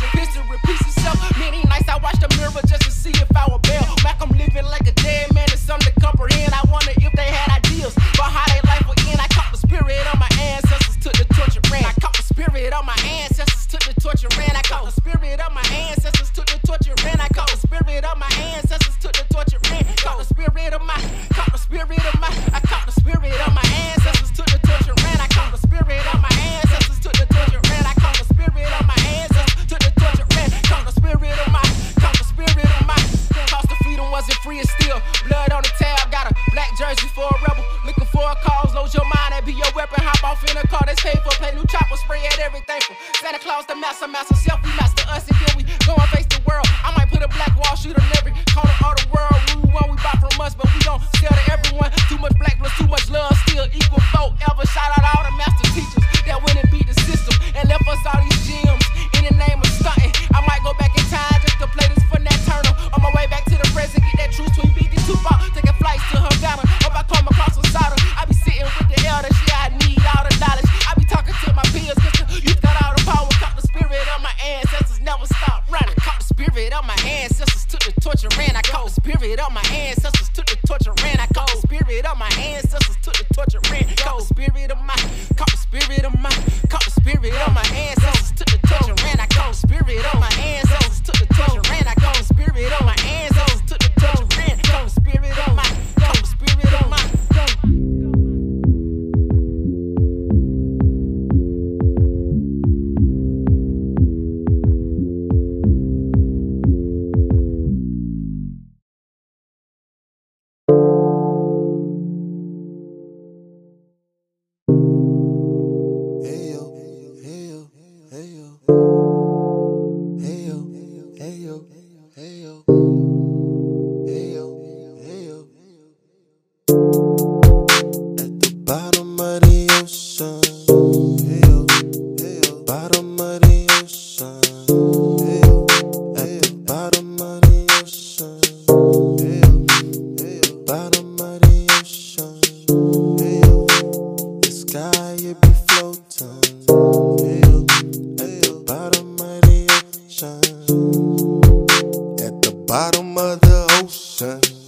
bottom of the ocean.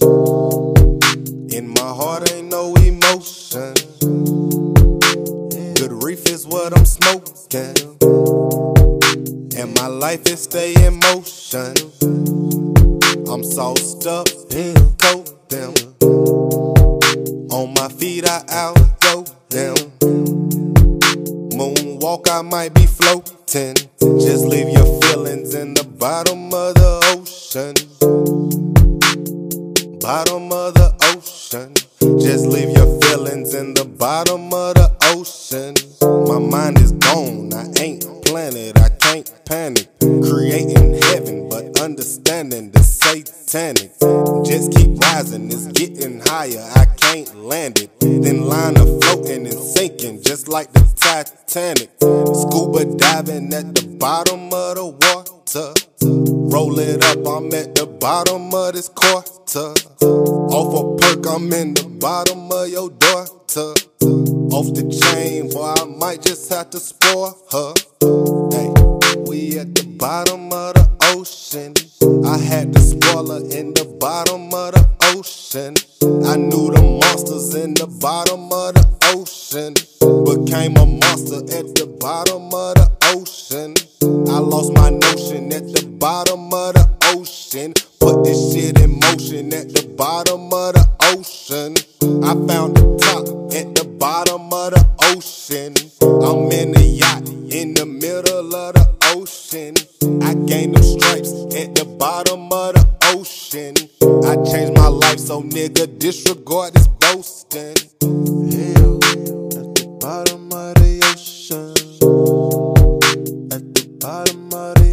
Just to spoil her. Hey, we at the bottom of the ocean. I had to spoil her in the bottom of the ocean. I knew the monsters in the bottom of the ocean. Became a monster at the bottom of the ocean. I lost my notion at the bottom of the ocean. Put this shit in motion at the bottom of the ocean. I found the top at the bottom of the ocean. I'm in a yacht in the middle of the ocean. I gained them stripes at the bottom of the ocean. I changed my life, so nigga, disregard this boasting. Hell, at the bottom of the ocean. At the bottom of the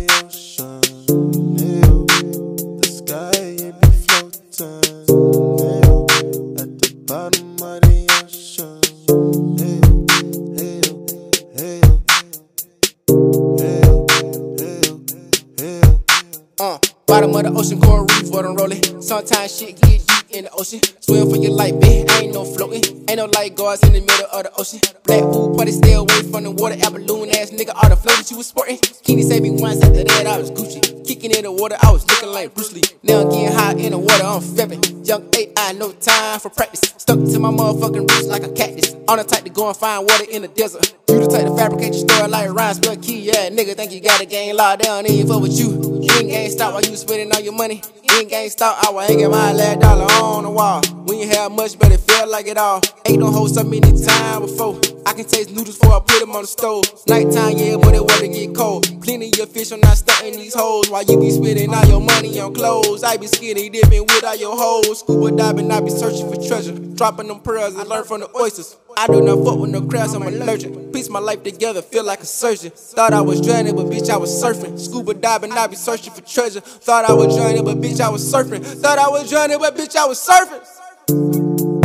in the middle of the ocean. Black pool party, stay away from the water. Apple balloon ass nigga, all the flow that you was sporting. Kenny saved me once after that, I was Gucci. Kicking in the water, I was looking like Bruce Lee. Now I'm getting high in the water, I'm fepping. Young eight, I no time for practice. Stuck to my motherfucking roots like a cactus. On the type to go and find water in the desert. You the type to fabricate your story like Ryan Spell Key. Yeah, nigga think you got a game locked down, ain't fuck with you. You ain't GameStop while you spending all your money. You ain't GameStop, I was hanging my last dollar on the wall. When you have much, but it felt like it all. Ain't no hold so many times before. I can taste noodles before I put them on the stove. Nighttime, yeah, but it weather get cold. Cleaning your fish, I'm not stunting these hoes. While you be spending all your money on clothes. I be skinny dipping with all your hoes. Scuba diving, I be searching for treasure. Dropping them pearls, I learn from the oysters. I do not fuck with no crabs, I'm allergic. Piece my life together, feel like a surgeon. Thought I was drowning, but bitch, I was surfing. Scuba diving, I be searching for treasure. Thought I was drowning, but bitch, I was surfing. Thought I was drowning, but bitch, I was surfing.